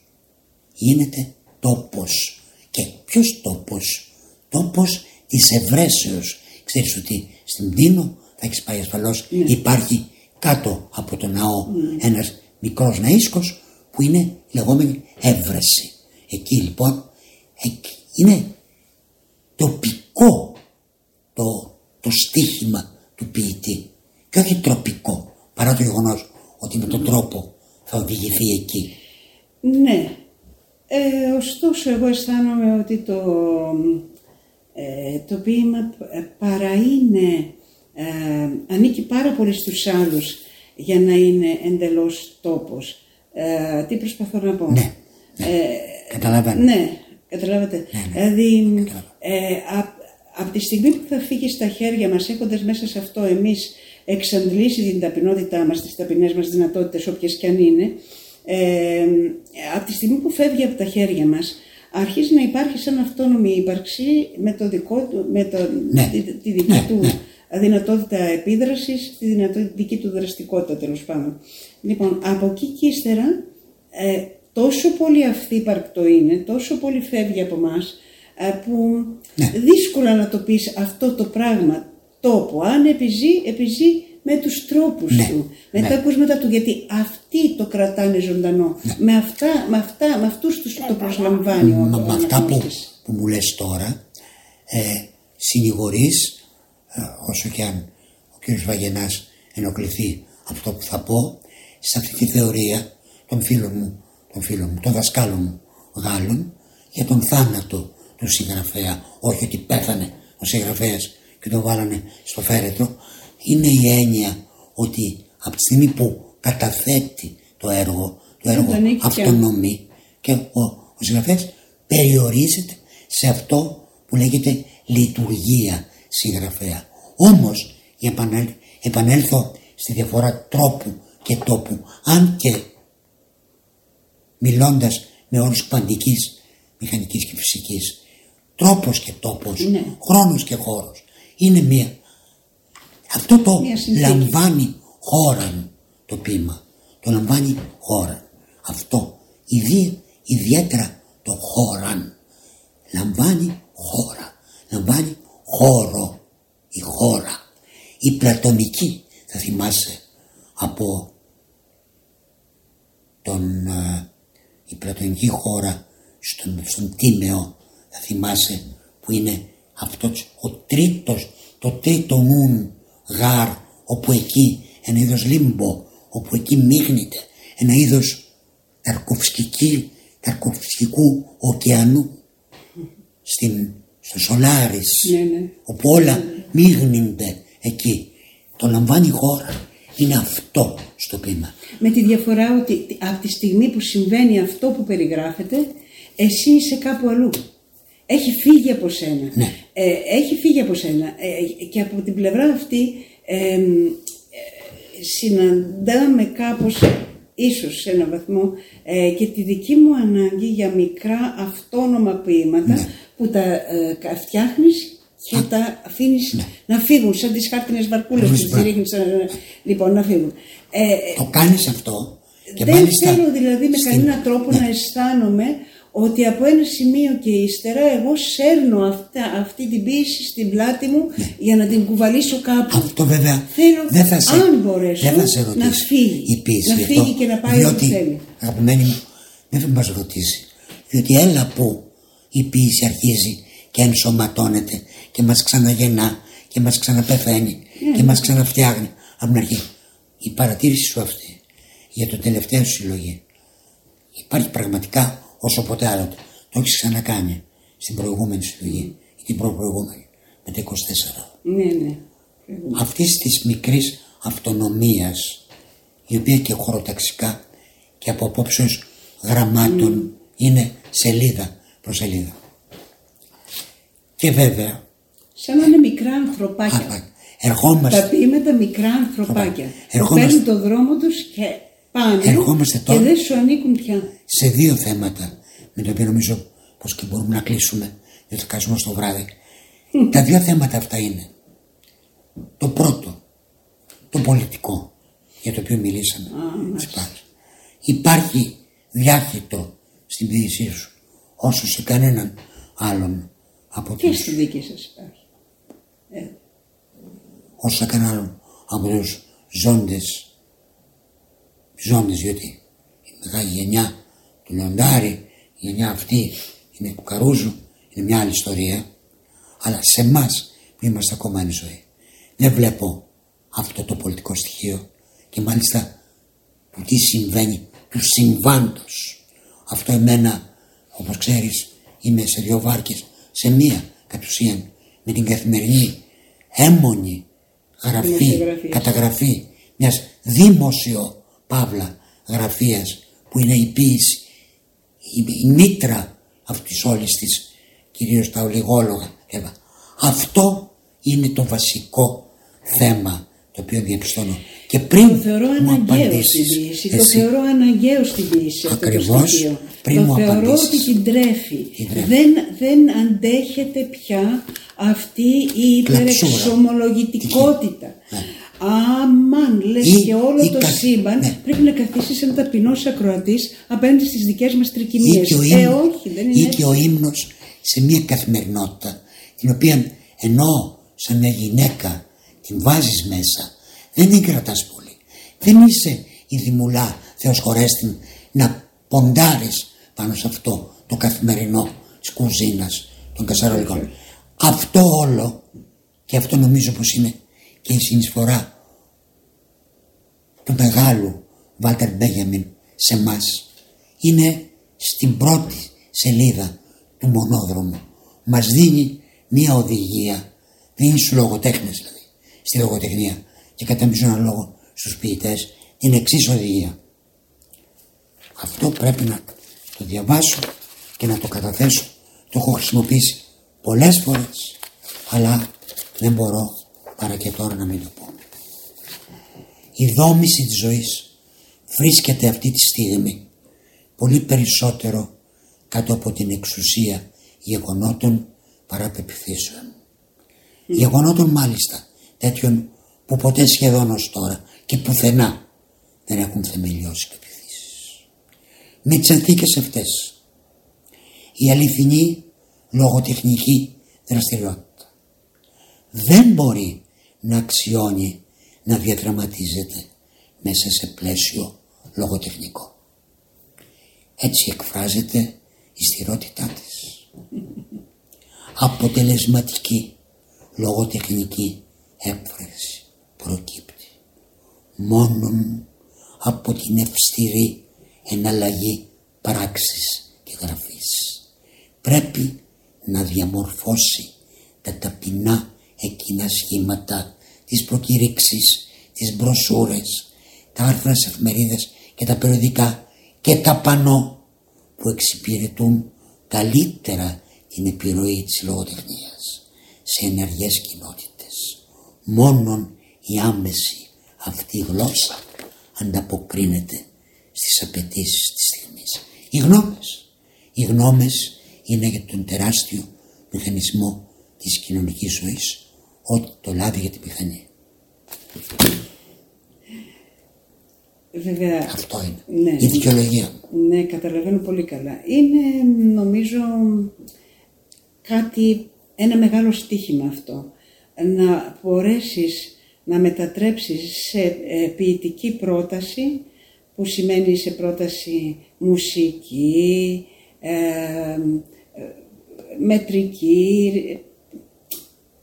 γίνεται τόπος. Και ποιος τόπος; Τόπος της ευρέσεως ξέρεις ότι στην Δίνο θα έχεις πάει ασφαλώς. Υπάρχει κάτω από το ναό ένας μικρός ναΐσκος που είναι η λεγόμενη έβρεση. Εκεί λοιπόν εκεί είναι τοπικό το, το στίχημα του ποιητή. Και όχι τροπικό παρά το γεγονός ότι με τον τρόπο θα οδηγηθεί εκεί. Ναι. Ε, ωστόσο, εγώ αισθάνομαι ότι το, ε, το ποίημα ε, παρά είναι, ε, ανήκει πάρα πολύ στους άλλους για να είναι εντελώς τόπος. Ε, τι προσπαθώ να πω; ναι, ναι. καταλαβαίνω Ναι, καταλάβατε. Ναι, ναι. Δηλαδή, Καταλαβαίνω. ε, από τη στιγμή που θα φύγει στα χέρια μας, έχοντας μέσα σε αυτό εμείς εξαντλήσει την ταπεινότητά μας, τις ταπεινές μας δυνατότητες, όποιες και αν είναι, ε, από τη στιγμή που φεύγει από τα χέρια μας, αρχίζει να υπάρχει σαν αυτόνομη ύπαρξη με, το δικό του, με το, Ναι. τη, τη δική Ναι, του ναι. δυνατότητα επίδρασης, τη δυνατότητα, δική του δραστικότητα τέλος πάντων. Λοιπόν, από εκεί και ύστερα, ε, τόσο πολύ αυθύπαρκτο είναι, τόσο πολύ φεύγει από μας που Ναι. δύσκολα να το πεις αυτό το πράγμα τόπο. Αν επιζεί, επιζεί με τους τρόπους Ναι, του, με ναι. τα ακούσματα του, γιατί αυτοί το κρατάνε ζωντανό. Με, αυτά, με, αυτά, με αυτούς τους το προσλαμβάνει ο, Μα ο με αυτά που, αναγνώστης. που μου λες τώρα ε, συνηγορείς ε, όσο και αν ο κύριος Βαγενάς ενοχληθεί από αυτό που θα πω σε αυτή τη θεωρία των φίλων μου των φίλων μου, των δασκάλων μου Γάλλων για τον θάνατο του συγγραφέα όχι ότι πέθανε ο συγγραφέας και τον βάλανε στο φέρετρο είναι η έννοια ότι από τη στιγμή που καταθέτει το έργο το έργο τον έχει πια. αυτονομεί και ο, ο συγγραφέας περιορίζεται σε αυτό που λέγεται λειτουργία συγγραφέα. Όμως, για επανέλ, επανέλθω στη διαφορά τρόπου και τόπου, αν και μιλώντας με όρους παντικής, μηχανικής και φυσικής, τρόπος και τόπος, Ναι. χρόνος και χώρος, είναι μία. Αυτό το Μία συνθήκη. λαμβάνει χώραν το ποίημα. Το λαμβάνει χώραν. Αυτό. Ιδί, ιδιαίτερα το χώραν. Λαμβάνει χώρα. Λαμβάνει χώρο. Η χώρα. Η πλατωνική θα θυμάσαι από τον, ε, η πλατωνική χώρα στον, στον Τίμεο θα θυμάσαι που είναι αυτός ο τρίτος το τρίτο νουν γάρ όπου εκεί ένα είδος λίμπο όπου εκεί μείγνεται ένα είδος ταρκοφσκική, ταρκοφσκικού ωκεανού στην, στο Σολάρις Ναι, ναι. όπου όλα μείγνυνται εκεί το λαμβάνει η χώρα είναι αυτό στο πείμα Με τη διαφορά ότι από τη στιγμή που συμβαίνει αυτό που περιγράφεται, εσύ είσαι κάπου αλλού. Έχει φύγει από σένα. Ναι. Ε, έχει φύγει από σένα. Ε, και από την πλευρά αυτή ε, ε, συναντάμε κάπως, ίσως σε έναν βαθμό, ε, και τη δική μου ανάγκη για μικρά αυτόνομα ποίηματα Ναι. που τα ε, κα- φτιάχνεις και τα αφήνεις να φύγουν σαν τις χάρτινες βαρκούλες που Ναι. Μπράβο. τις ρίχνεις, ε, λοιπόν, να φύγουν. Ε, το κάνεις αυτό και δεν μάλιστα θέλω δηλαδή με στην- κανέναν τρόπο Ναι. να αισθάνομαι ότι από ένα σημείο και ύστερα εγώ σέρνω αυτά, αυτή την ποίηση στην πλάτη μου για να την κουβαλήσω κάπου. Ναι. Αυτό βέβαια Θέλω, δεν θα σε, αν μπορέσω, δεν θα σε να ρωτήσει φύγει. η ποίηση Να γι' φύγει αυτό, και να πάει διότι, όπου θέλει. Αγαπημένη μου, δεν θα μας ρωτήσει. Διότι έλα που η ποίηση αρχίζει και ενσωματώνεται και μας ξαναγεννά και μας ξαναπεθαίνει Ναι. και μας ξαναφτιάχνει από την αρχή. Η παρατήρηση σου αυτή για το τελευταίο σου συλλογή υπάρχει πραγματικά όσο ποτέ άλλοτε. Το έχεις ξανακάνει στην προηγούμενη συλλογή. την προπροηγούμενη με τα 24. Ναι, ναι. Αυτής της μικρής αυτονομίας η οποία και χωροταξικά και από απόψεως γραμμάτων είναι σελίδα προς σελίδα. Και βέβαια Σαν να είναι μικρά ανθρωπάκια. α, ερχόμαστε Τα ποίηματα μικρά ανθρωπάκια. Που Ερχόμαστε- παίρνουν το δρόμο τους και πάνε Ερχόμαστε και τώρα- δεν σου ανήκουν πια. σε δύο θέματα με τα οποία νομίζω πως και μπορούμε να κλείσουμε διότι θα κάτσουμε στο βράδυ. Τα δύο θέματα αυτά είναι το πρώτο, το πολιτικό για το οποίο μιλήσαμε. στις πάλες. Υπάρχει διάχυτο στην ποιησή σου όσο σε κανέναν άλλον από Και τους, στη δική σας υπάρχει. όσο σε κανέναν άλλον από τους ζώντες ζώντες διότι η μεγάλη γενιά του Λεοντάρη η γενιά αυτή είναι του Καρούζου είναι μια άλλη ιστορία. Αλλά σε εμάς που είμαστε ακόμα εν ζωή. Δεν βλέπω αυτό το πολιτικό στοιχείο και μάλιστα του τι συμβαίνει του συμβάντος. Αυτό εμένα όπως ξέρεις είμαι σε δύο βάρκες σε μία κατ' ουσίαν με την καθημερινή έμονη γραφή, Δημοσιογραφίας. καταγραφή μιας δημοσιο παύλα γραφείας που είναι η ποίηση η, η μήτρα αυτής όλης της κυρίως τα ολιγόλογα κλπ. αυτό είναι το βασικό θέμα το οποίο διαπιστώνω και πριν Το θεωρώ μου αναγκαίο στην απαντήσεις ποιήση. Το εσύ, θεωρώ αναγκαίο στην ποιήση. αυτό το Ακριβώς, στοιχείο. πριν το μου θεωρώ απαντήσεις. ότι την τρέφει. Την τρέφει. Δεν, δεν αντέχεται πια αυτή η Κλαψούρα. υπερεξομολογητικότητα. Ναι. Αμάν, λες Ή- και όλο ή το κα- σύμπαν ναι. πρέπει να καθίσει σαν ταπεινός ακροατής απέναντι στις δικές μας ή τρικυμίες. και, ο Ε, ύμνος, όχι, δεν είναι ή έτσι. και ο ύμνος σε μια καθημερινότητα την οποία ενώ σαν μια γυναίκα την βάζεις μέσα δεν την κρατάς πολύ δεν είσαι η δημουλά Θεός χωρέστην να ποντάρεις πάνω σε αυτό το καθημερινό της κουζίνας των κασαρολικών αυτό όλο και αυτό νομίζω πως είναι και η συνεισφορά του μεγάλου Βάλτερ Μπέγιαμιν σε εμά είναι στην πρώτη σελίδα του μονόδρομου. Μας δίνει μια οδηγία, δίνει στους λογοτέχνες δηλαδή, στη λογοτεχνία και κατά μισό ένα λόγο στους ποιητές την εξής οδηγία. Αυτό πρέπει να το διαβάσω και να το καταθέσω. Το έχω χρησιμοποιήσει πολλές φορές αλλά δεν μπορώ παρά και τώρα να μην το πω. Η δόμηση της ζωής βρίσκεται αυτή τη στιγμή πολύ περισσότερο κάτω από την εξουσία γεγονότων παρά πεπιθήσεων. Γεγονότων μάλιστα τέτοιων που ποτέ σχεδόν ως τώρα και πουθενά δεν έχουν θεμελιώσει πεπιθήσεις. Με τις συνθήκες αυτές η αληθινή λογοτεχνική δραστηριότητα δεν μπορεί να αξιώνει να διαδραματίζεται μέσα σε πλαίσιο λογοτεχνικό. Έτσι εκφράζεται η στηρότητά της. Αποτελεσματική λογοτεχνική έκφραση προκύπτει μόνον από την ευστηρή εναλλαγή πράξης και γραφής. Πρέπει να διαμορφώσει τα ταπεινά εκείνα σχήματα, τις προκήρυξεις, τις μπροσούρες, τα άρθρα στις εφημερίδες και τα περιοδικά και τα πανό που εξυπηρετούν καλύτερα την επιρροή της λογοτεχνίας σε ενεργές κοινότητες. Μόνον η άμεση αυτή γλώσσα ανταποκρίνεται στις απαιτήσεις της στιγμής. Οι γνώμες, οι γνώμες είναι για τον τεράστιο μηχανισμό της κοινωνικής ζωής ό,τι το λάβει για τη μηχανή. Βέβαια, Αυτό είναι. Ναι. Η δικαιολογία μου. Ναι, καταλαβαίνω πολύ καλά. Είναι νομίζω κάτι, ένα μεγάλο στίχημα αυτό. Να μπορέσεις να μετατρέψεις σε ε, ποιητική πρόταση που σημαίνει σε πρόταση μουσική, ε, ε, μετρική,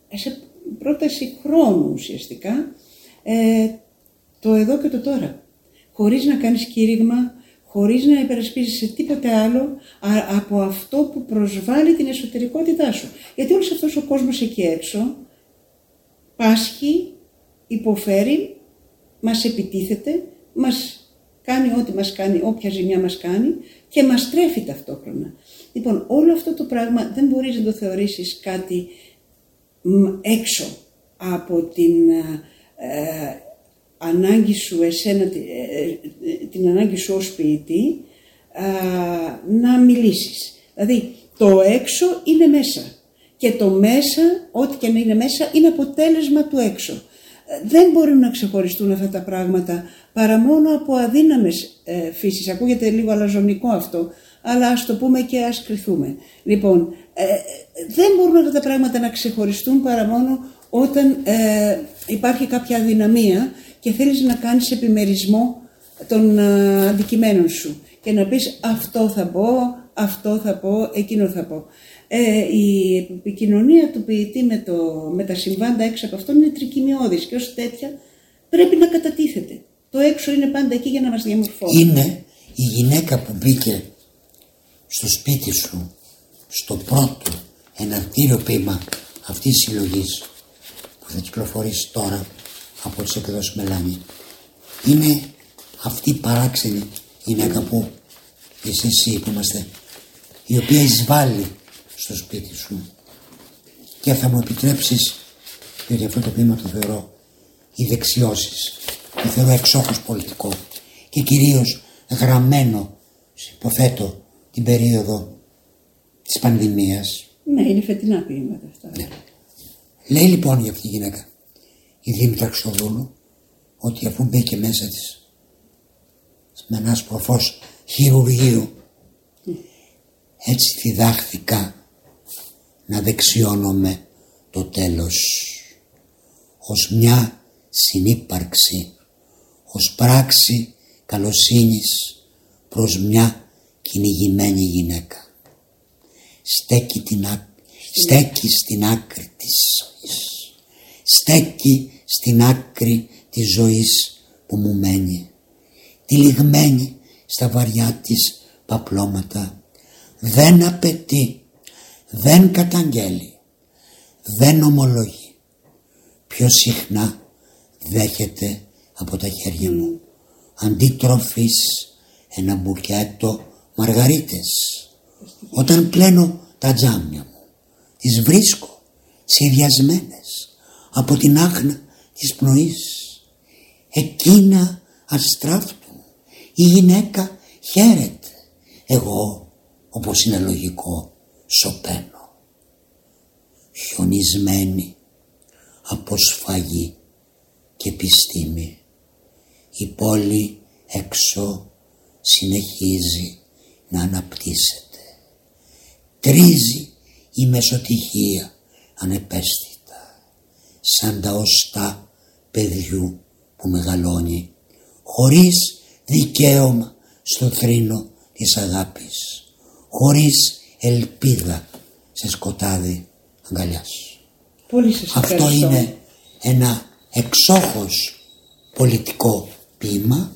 ε, σε πρόταση χρόνου ουσιαστικά, ε, το εδώ και το τώρα. Χωρίς να κάνεις κήρυγμα, χωρίς να υπερασπίζεσαι τίποτε άλλο α- από αυτό που προσβάλλει την εσωτερικότητά σου. Γιατί όλος αυτός ο κόσμος εκεί έξω πάσχει, υποφέρει, μας επιτίθεται, μας κάνει ό,τι μας κάνει, όποια ζημιά μας κάνει και μας τρέφει ταυτόχρονα. Λοιπόν, όλο αυτό το πράγμα δεν μπορείς να το θεωρήσεις κάτι μ, έξω από την ε, ανάγκη σου, εσένα, τη- ε, ε, την ανάγκη σου ως ποιητή α, να μιλήσεις. Δηλαδή, το έξω είναι μέσα και το μέσα, ό,τι και να είναι μέσα, είναι αποτέλεσμα του έξω. Ε, Δεν μπορούν να ξεχωριστούν αυτά τα πράγματα παρά μόνο από αδύναμες ε, φύσεις. Ακούγεται λίγο αλαζονικό αυτό, αλλά ας το πούμε και ας κρυθούμε. Λοιπόν, ε, ε, δεν μπορούν αυτά τα πράγματα να ξεχωριστούν παρά μόνο όταν ε, υπάρχει κάποια αδυναμία και θέλεις να κάνεις επιμερισμό των ε, αντικειμένων σου και να πεις αυτό θα πω, αυτό θα πω, εκείνο θα πω. Ε, η επικοινωνία του ποιητή με, το, με τα συμβάντα έξω από αυτόν είναι τρικυμιώδης και ως τέτοια πρέπει να κατατίθεται. Το έξω είναι πάντα εκεί για να μας διαμορφώσει. Είναι η γυναίκα που μπήκε στο σπίτι σου στο πρώτο εναρτήριο ποίημα αυτής της συλλογής που θα κυκλοφορήσει τώρα από τις εκδόσεις Μελάνη. Είναι αυτή η παράξενη γυναίκα που είσαι εσύ που είμαστε η οποία εισβάλλει στο σπίτι σου. Και θα μου επιτρέψεις διότι αυτό το ποίημα το θεωρώ οι δεξιώσεις το θεωρώ εξόχως πολιτικό και κυρίως γραμμένο υποθέτω την περίοδο της πανδημίας Ναι, είναι φετινά ποίηματα αυτά. Λέει λοιπόν για αυτή τη γυναίκα η Δήμητρα Χρυστοδούλου ότι αφού μπήκε μέσα της με ένα προφός χειρουργείου έτσι διδάχθηκα να δεξιώνομαι το τέλος ως μια συνύπαρξη ως πράξη καλοσύνης προς μια κυνηγημένη γυναίκα. Στέκει, την, άκ- στέκει στην άκρη της ζωής. Στέκει στην άκρη της ζωής που μου μένει. Τυλιγμένη στα βαριά της παπλώματα. Δεν απαιτεί δεν καταγγέλει δεν ομολογεί. Πιο συχνά δέχεται από τα χέρια μου. Αντίτροφης ένα μπουκέτο μαργαρίτες όταν πλένω τα τζάμια μου τις βρίσκω σχεδιασμένες από την άχνα της πνοής. Εκείνα αστράφτου η γυναίκα χαίρεται. Εγώ όπως είναι λογικό σωπαίνω. Χιονισμένη από σφαγή και επιστήμη. Η πόλη έξω συνεχίζει να αναπτύσσεται τρίζει η μεσοτυχία ανεπαίσθητα σαν τα οστά παιδιού που μεγαλώνει χωρίς δικαίωμα στο θρήνο της αγάπης χωρίς ελπίδα σε σκοτάδι αγκαλιάς. Πολύ σας Αυτό ευχαριστώ. είναι ένα εξόχως πολιτικό ποίημα.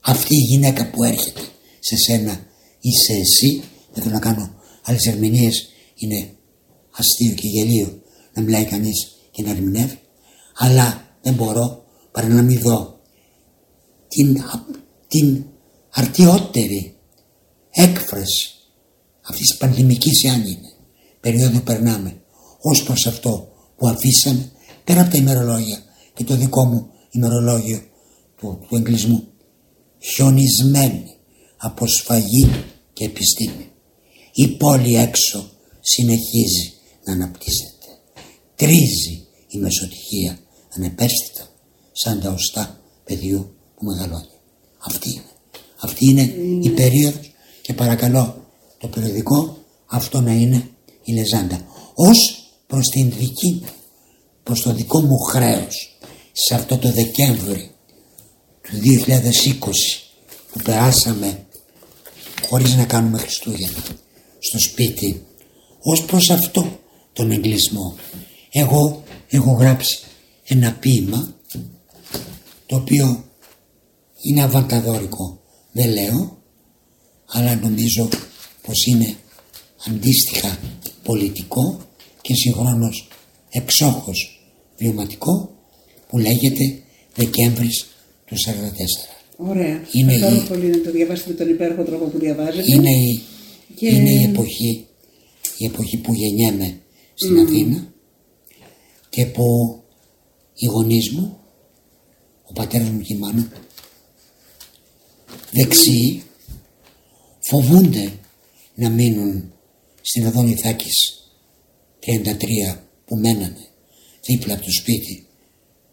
Αυτή η γυναίκα που έρχεται σε σένα είσαι εσύ. Δεν θέλω να κάνω άλλες ερμηνείες. Είναι αστείο και γελίο να μιλάει κανείς και να ερμηνεύει. Αλλά δεν μπορώ παρά να μην δω την, α- την αρτιότερη έκφραση αυτής της πανδημικής εάν είναι περίοδο που περνάμε ως προς αυτό που αφήσαμε πέρα από τα ημερολόγια και το δικό μου ημερολόγιο του, του εγκλισμού χιονισμένη από σφαγή και επιστήμη. Η πόλη έξω συνεχίζει να αναπτύσσεται. Τρίζει η μεσοτυχία ανεπαίσθητα σαν τα οστά παιδιού που μεγαλώνει. Αυτή είναι. Αυτή είναι η περίοδος και παρακαλώ το περιοδικό αυτό να είναι η λεζάντα. Ως προς την δική μου προς το δικό μου χρέος σε αυτό το Δεκέμβρη του 2020 που περάσαμε χωρίς να κάνουμε Χριστούγεννα στο σπίτι ως προς αυτό τον εγκλισμό εγώ έχω γράψει ένα ποίημα το οποίο είναι αβανταδόρικο δεν λέω αλλά νομίζω πως είναι αντίστοιχα πολιτικό και συγχρόνως εξόχως βιωματικό που λέγεται Δεκέμβρης του 44. Ωραία. Είναι Ευχαριστώ η- πολύ να το διαβάσετε με τον υπέροχο τρόπο που διαβάζετε. Είναι η, Και- είναι η εποχή η εποχή που γεννιέμαι στην Αθήνα και που οι γονείς μου ο πατέρας μου και η μάνα μου δεξιοί φοβούνται να μείνουν στην οδό Ιθάκης 33 που μένανε δίπλα από το σπίτι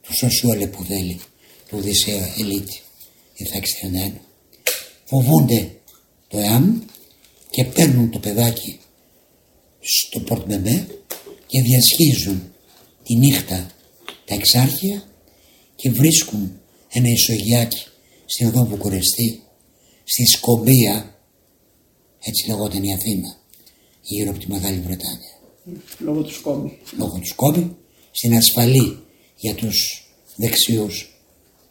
του Σωσού Αλεπουδέλη του Οδυσσέα Ελίτη Ιθάκης 31 φοβούνται το ΕΑΜ και παίρνουν το παιδάκι στο πορτμεμέ και διασχίζουν τη νύχτα τα εξάρχεια και βρίσκουν ένα ισογειάκι στην οδό Βουκουρεστή στη Σκομπία έτσι λεγόταν η Αθήνα γύρω από τη Μεγάλη Βρετάνια Λόγω του σκόμι. λόγω του Σκόμπη στην ασφαλή για τους δεξιούς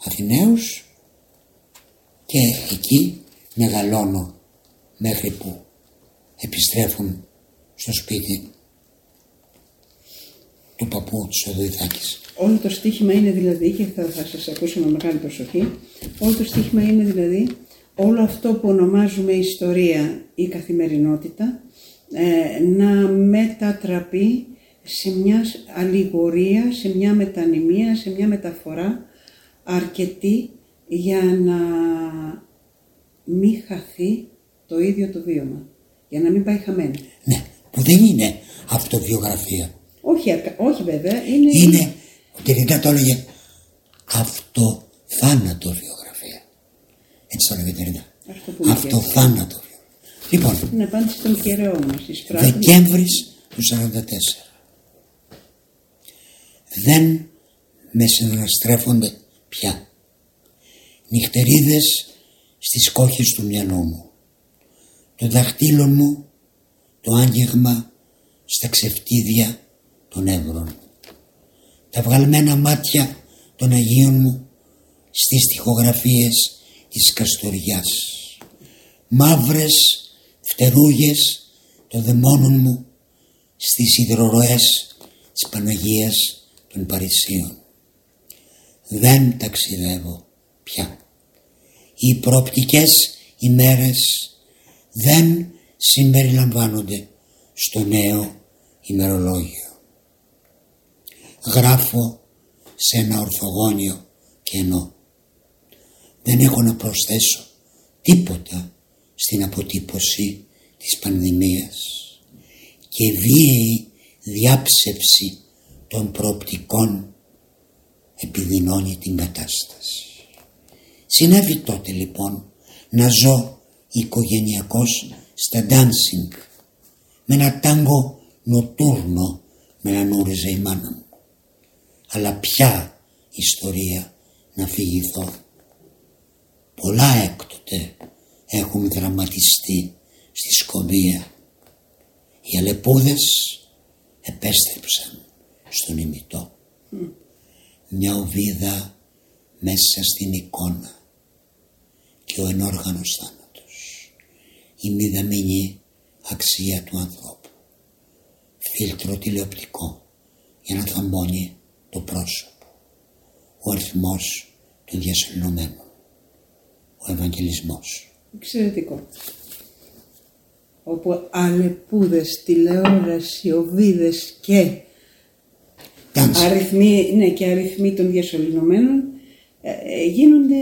Αθηναίους και εκεί μεγαλώνω μέχρι που επιστρέφουν στο σπίτι του παππού της Οδοϊθάκης. Όλο το στοίχημα είναι δηλαδή, και θα, θα σας ακούσω με μεγάλη προσοχή, όλο το στοίχημα είναι δηλαδή όλο αυτό που ονομάζουμε ιστορία ή καθημερινότητα ε, να μετατραπεί σε μιας αλληγορίας, σε μια μετανυμία, σε μια μεταφορά αρκετή για να μην χαθεί το ίδιο το βίωμα, για να μην πάει χαμένο. Ναι, που δεν είναι αυτοβιογραφία. Όχι, ακα- όχι βέβαια, είναι... Είναι, ο Τερινά το έλεγε αυτοθάνατο βιογραφία. Έτσι το έλεγε Τερινά. Αυτό που είναι και Αυτοθάνατο βιογραφία. Λοιπόν, Την απάντηση στον καιρό μας, εισπράττει. Δεκέμβρης του 44. Δεν με συναναστρέφονται πια. Νυχτερίδες στις κόχες του μυαλού μου. Το δαχτύλο μου το άγγιγμα στα ξεφτίδια των έβρων. Τα βγαλμένα μάτια των Αγίων μου στις τοιχογραφίες της Καστοριάς. Μαύρες φτερούγες των δαιμόνων μου στις υδροροές της Παναγίας των Παρισίων. Δεν ταξιδεύω πια. Οι προοπτικές ημέρες δεν συμπεριλαμβάνονται στο νέο ημερολόγιο. Γράφω σε ένα ορθογώνιο κενό. Δεν έχω να προσθέσω τίποτα στην αποτύπωση της πανδημίας και βίαιη διάψευση των προοπτικών επιδεινώνει την κατάσταση. Συνέβη τότε λοιπόν να ζω οικογενειακός στα dancing με ένα τάγκο νοτούρνο με έναν ούριζε η μάνα μου. Αλλά ποια ιστορία να φυγηθώ. Πολλά έκτοτε έχουν δραματιστεί στη Σκομπία. Οι αλεπούδες επέστρεψαν στον ημιτό. Μια οβίδα μέσα στην εικόνα και ο ενόργανος θάνατος. Η μηδαμινή αξία του ανθρώπου. Φίλτρο τηλεοπτικό για να θαμπώνει το πρόσωπο. Ο αριθμός των διασωληνωμένων. Ο Ευαγγελισμός. Εξαιρετικό. Όπου αλεπούδες, τηλεόραση, οβίδες και Dancing. αριθμοί, ναι, και αριθμοί των διασωληνωμένων ε, ε, γίνονται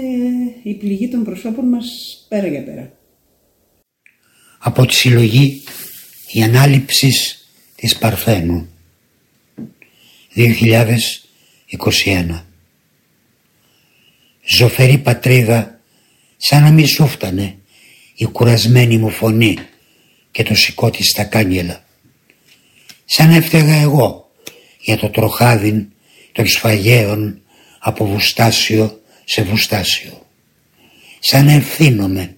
η πληγή των προσώπων μας πέρα για πέρα. από τη συλλογή «Η ανάληψη της Παρθένου» 2021 Ζωφερή πατρίδα σαν να μη σου φτανε η κουρασμένη μου φωνή και το σηκώτη στα κάγκελα. Σαν να έφταιγα εγώ για το τροχάδιν των σφαγέων από βουστάσιο σε βουστάσιο σαν να ευθύνομαι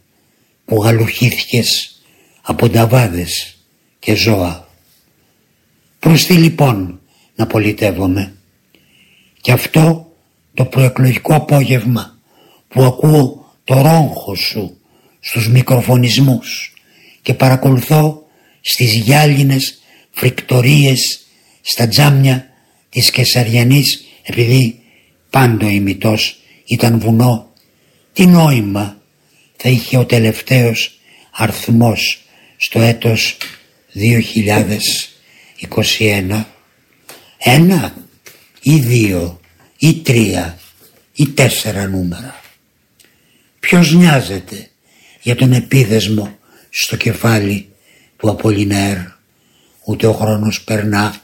που γαλουχήθηκες από νταβάδες και ζώα. Προς τι λοιπόν να πολιτεύομαι; Και αυτό το προεκλογικό απόγευμα που ακούω το ρόγχο σου στους μικροφωνισμούς και παρακολουθώ στις γυάλινες φρικτορίες στα τζάμια της Κεσαριανής επειδή πάντο ημιτός ήταν βουνό τι νόημα θα είχε ο τελευταίος αρθμός στο έτος 2021 ένα ή δύο ή τρία ή τέσσερα νούμερα. Ποιος νοιάζεται για τον επίδεσμο στο κεφάλι του Απολινέρ. Ούτε ο χρόνος περνά,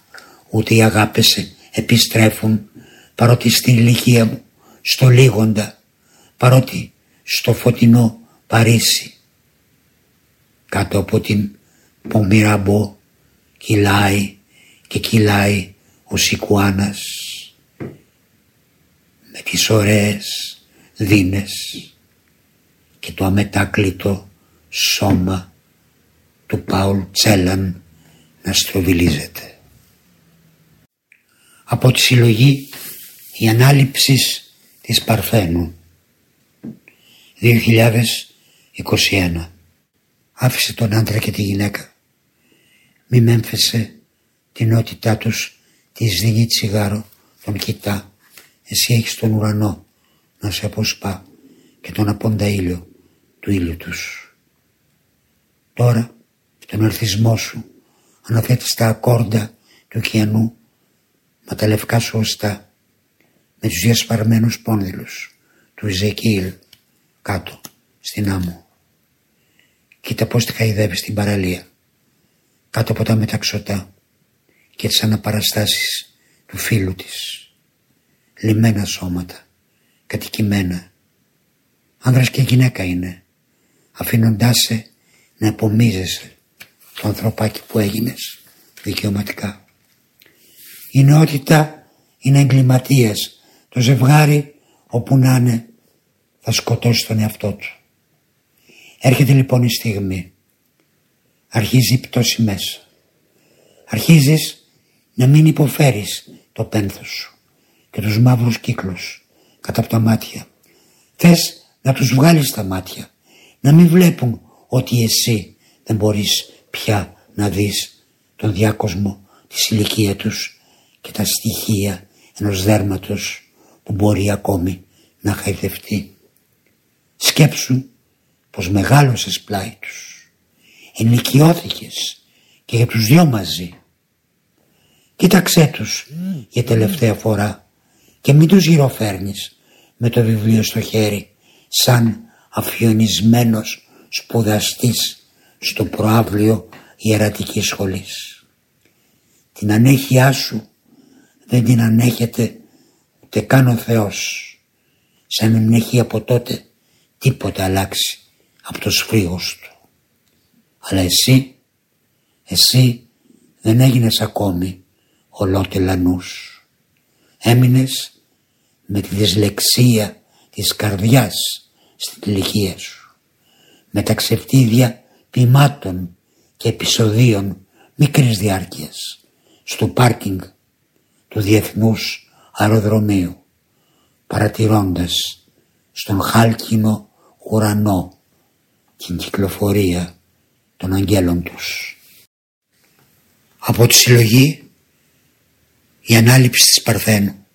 ούτε οι αγάπες επιστρέφουν, παρότι στην ηλικία μου, στο λίγοντα, παρότι στο φωτεινό Παρίσι. Κάτω από την Πομιραμπό κυλάει και κυλάει ο Σικουάνας με τις ωραίες δίνες και το αμετάκλητο σώμα του Πάουλ Τσέλαν να στροβιλίζεται. Από τη συλλογή η ανάληψη της Παρθένου. 2021 άφησε τον άντρα και τη γυναίκα. Μη μέμφεσε την νότητά τους. Της δίνει τσιγάρο τον κοιτά. Εσύ έχεις τον ουρανό να σε αποσπά και τον απόντα ήλιο του ήλιου τους. Τώρα τον ορθισμό σου αναθέτεις τα ακόρντα του ωκεανού μα τα λευκά σου οστά με τους διασπαρμένους πόνδυλους του Ιζεκίλ κάτω στην άμμο. Κοίτα πως τη χαϊδεύεις στην παραλία κάτω από τα μεταξωτά και τις αναπαραστάσεις του φίλου της. Λιμένα σώματα, κατοικημένα. Άνδρας και γυναίκα είναι, αφήνοντάς σε να επομίζεσαι το ανθρωπάκι που έγινες δικαιωματικά. Η νεότητα είναι εγκληματίας. Το ζευγάρι όπου να είναι θα σκοτώσει τον εαυτό του. Έρχεται λοιπόν η στιγμή. Αρχίζει η πτώση μέσα. Αρχίζεις να μην υποφέρεις το πένθος σου και τους μαύρους κύκλους κατά από τα μάτια. Θες να τους βγάλεις τα μάτια, να μην βλέπουν ότι εσύ δεν μπορείς πια να δεις τον διάκοσμο της ηλικία τους και τα στοιχεία ενός δέρματος που μπορεί ακόμη να χαϊδευτεί. Σκέψου πως μεγάλωσες πλάι τους, ενηλικιώθηκες και για τους δυο μαζί. Κοίταξέ τους για τελευταία φορά και μην τους γυροφέρνεις με το βιβλίο στο χέρι σαν αφιονισμένος σπουδαστής στο προάβλιο ιερατικής σχολής. Την ανέχειά σου δεν την ανέχεται ούτε καν ο Θεός σαν να μην έχει από τότε τίποτα αλλάξει από το σφρίγος του. Αλλά εσύ, εσύ δεν έγινες ακόμη ολότελανούς. Έμεινες με τη δυσλεξία της καρδιάς στην ηλικία σου. Με τα ξεφτίδια ποιμάτων και επεισοδίων μικρής διάρκειας στο πάρκινγκ του Διεθνούς Αεροδρομίου παρατηρώντας στον χάλκινο ουρανό την κυκλοφορία των αγγέλων τους. Από τη συλλογή η ανάληψη της Παρθένου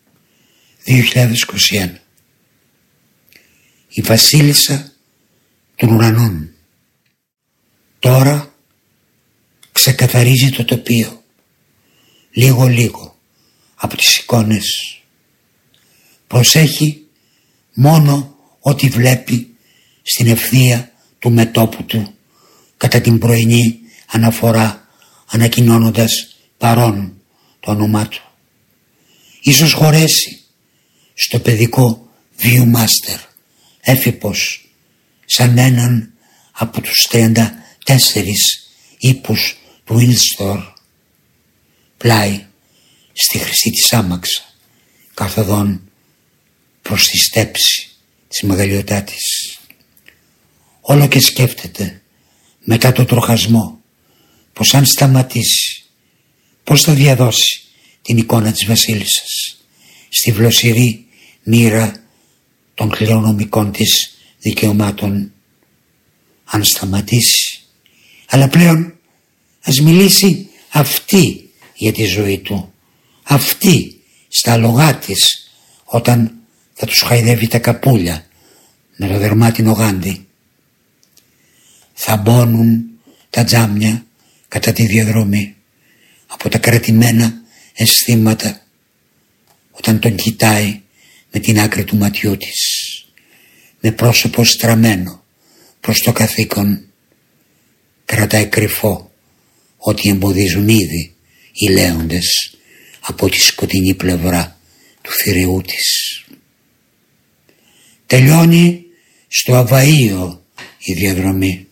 2021 η βασίλισσα των ουρανών. Τώρα ξεκαθαρίζει το τοπίο. Λίγο λίγο από τις εικόνες. Προσέχει μόνο ό,τι βλέπει στην ευθεία του μετόπου του. Κατά την πρωινή αναφορά ανακοινώνοντας παρόν το όνομά του. Ίσως χωρέσει στο παιδικό βιομάστερ έφυπος σαν έναν από τους 34 ύπους του Ιλστορ πλάι στη χρυσή της άμαξα καθοδόν προς τη στέψη της μεγαλειοτάτης. Όλο και σκέφτεται μετά το τροχασμό πως αν σταματήσει πως θα διαδώσει την εικόνα της βασίλισσας στη βλοσιρή μοίρα των κληρονομικών της δικαιωμάτων αν σταματήσει. Αλλά πλέον ας μιλήσει αυτή για τη ζωή του. Αυτή στα λογά της όταν θα τους χαϊδεύει τα καπούλια με το δερμάτινο γάντι. Θα μπώνουν τα τζάμια κατά τη διαδρομή από τα κρατημένα αισθήματα όταν τον κοιτάει με την άκρη του ματιού της με πρόσωπο στραμμένο προς το καθήκον κρατάει κρυφό ότι εμποδίζουν ήδη οι λέοντες από τη σκοτεινή πλευρά του θηριού της. Τελειώνει στο Αβαΐο η διαδρομή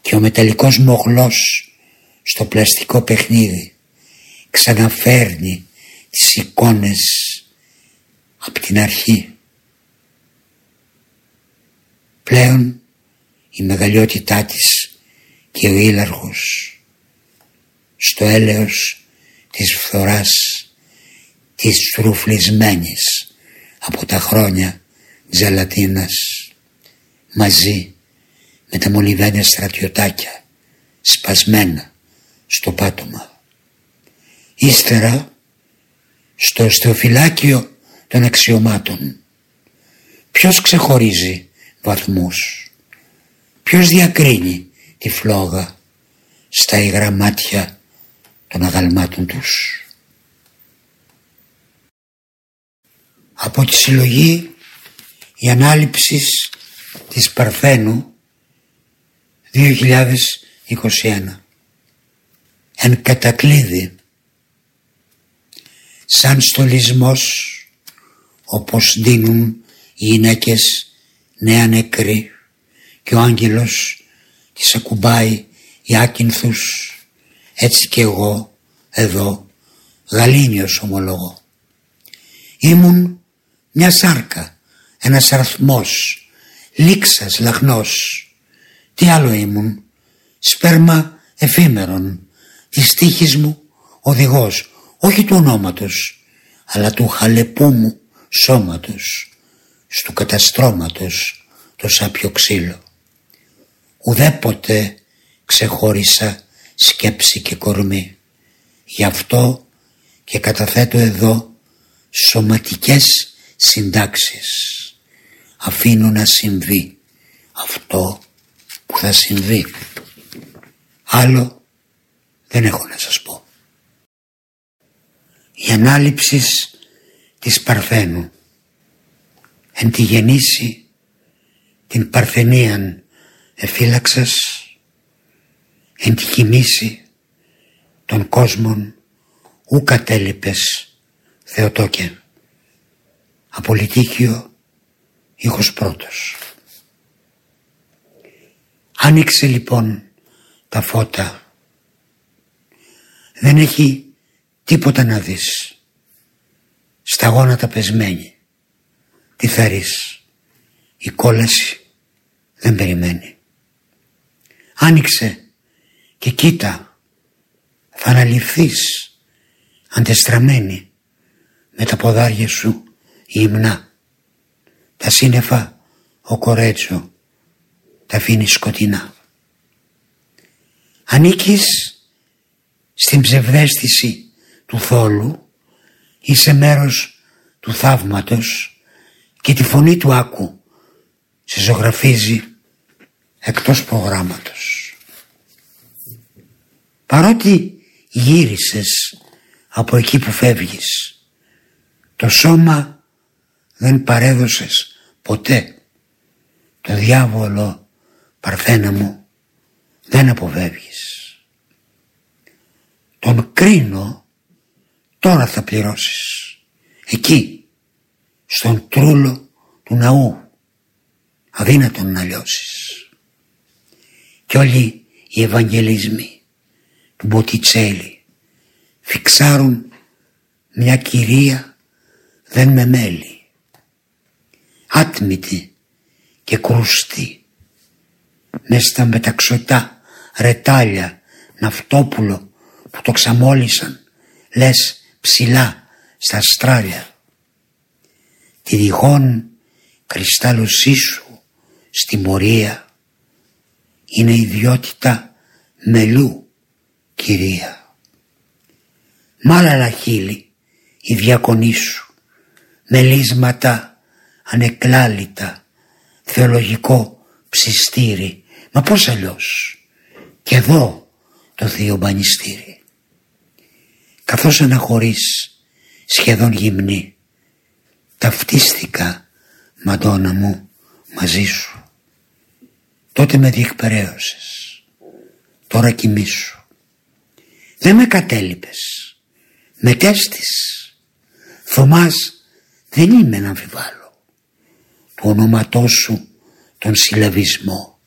και ο μεταλλικός μοχλός στο πλαστικό παιχνίδι ξαναφέρνει τις εικόνες από την αρχή. Πλέον η μεγαλειότητά της και ο ήλαρχος στο έλεος της φθοράς της φρουφλισμένης από τα χρόνια ζελατίνας μαζί με τα μολυβένια στρατιωτάκια σπασμένα στο πάτωμα. Ύστερα στο στεοφυλάκιο των αξιωμάτων ποιος ξεχωρίζει βαθμούς ποιος διακρίνει τη φλόγα στα υγρά μάτια των αγαλμάτων τους. Από τη συλλογή η ανάληψη της Παρθένου 2021 εν κατακλείδη σαν στολισμός όπως δίνουν οι γυναίκες νέα νεκρή και ο άγγελος της ακουμπάει οι άκυνθους έτσι και εγώ εδώ γαλήνιος ομολογώ. Ήμουν μια σάρκα, ένας αριθμός, λήξας, λαχνός. Τι άλλο ήμουν, σπέρμα εφήμερον, της τύχης μου οδηγός, όχι του ονόματος, αλλά του χαλεπού μου σώματος, στου καταστρώματος το σάπιο ξύλο. Ουδέποτε ξεχώρισα σκέψη και κορμί. Γι' αυτό και καταθέτω εδώ σωματικές συντάξεις. Αφήνω να συμβεί αυτό που θα συμβεί. Άλλο δεν έχω να σας πω. Η ανάληψη της Παρθένου εν τη γεννήσει την Παρθενίαν εφύλαξας εν τη κοιμήσει των κόσμων ου κατέλειπες Θεοτόκε Απολυτίκιο ήχος πρώτος. Άνοιξε λοιπόν τα φώτα. Δεν έχει τίποτα να δεις. Στα γόνατα πεσμένη. Τι θα η κόλαση δεν περιμένει. Άνοιξε και κοίτα θα αναλυφθείς αντεστραμμένη με τα ποδάρια σου υμνά τα σύννεφα ο κορέτσο τα αφήνεις σκοτεινά. Ανήκεις στην ψευδέστηση του θόλου είσαι μέρος του θαύματος και τη φωνή του άκου σε ζωγραφίζει εκτός προγράμματος παρότι γύρισες από εκεί που φεύγεις το σώμα δεν παρέδωσες ποτέ. Το διάβολο παρθένα μου δεν αποφεύγεις. Τον κρίνω τώρα θα πληρώσεις. Εκεί στον τρούλο του ναού αδύνατον να λιώσεις. Κι όλοι οι Ευαγγελισμοί του Μποτιτσέλη. Φιξάρουν μια κυρία δεν με μέλει. Άτμητη και κρούστη μες στα μεταξωτά ρετάλια ναυτόπουλο που το ξαμόλυσαν λες ψηλά στα στράλια τη διχόν κρυστάλλωσή σου στη μορία. Είναι ιδιότητα μελού, κυρία. Μ' άλλα χείλη η διακονή σου, μελίσματα ανεκλάλητα, θεολογικό ψιστήρι, μα πώς αλλιώς, και εδώ το θείο μπανιστήρι. Καθώς αναχωρείς σχεδόν γυμνή, ταυτίστηκα, Μαντώνα μου, μαζί σου. Τότε με διεκπαιρέωσες. Τώρα κοιμήσου. Δεν με κατέλειπες. Με τέστης. Θωμάς δεν είμαι να αμφιβάλλω. Το όνοματό σου τον συλλαβισμό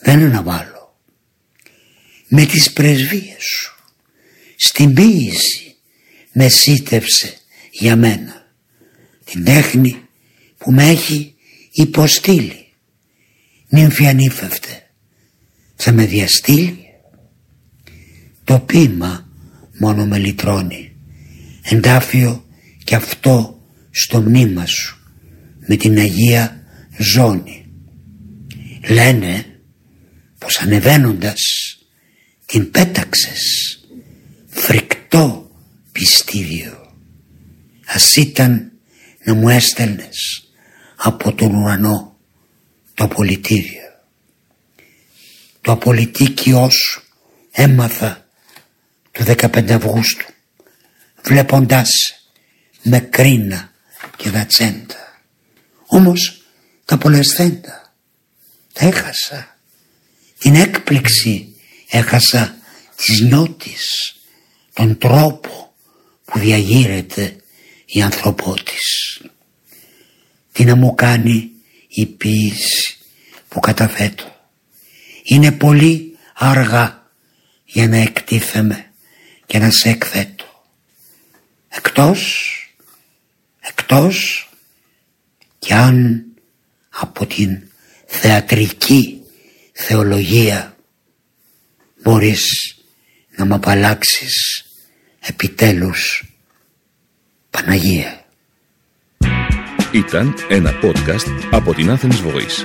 δεν αναβάλω. Με τις πρεσβείες σου στην ποίηση με σύτευσε για μένα την τέχνη που με έχει υποστήλει νύμφη ανήφευτε θα με διαστήλει το πείμα μόνο με λυτρώνει. Εντάφιο και αυτό στο μνήμα σου με την Αγία Ζώνη. Λένε πως ανεβαίνοντας την πέταξες φρικτό πιστίδιο. Ας ήταν να μου έστελνες από τον ουρανό το απολυτήριο. Το απολυτίκιό σου έμαθα του 15 Αυγούστου βλέποντάς με κρίνα και δατσέντα. Όμως τα πολεσθέντα τα έχασα. Την έκπληξη έχασα της νιώτης, τον τρόπο που διαγείρεται η ανθρωπότης. Τι να μου κάνει η ποίηση που καταθέτω. Είναι πολύ αργά για να εκτίθεμαι και να σε εκθέτω. Εκτός, εκτός κι αν από την θεατρική θεολογία μπορείς να μ' απαλλάξεις επιτέλους Παναγία. Ήταν ένα podcast από την Athens Voice.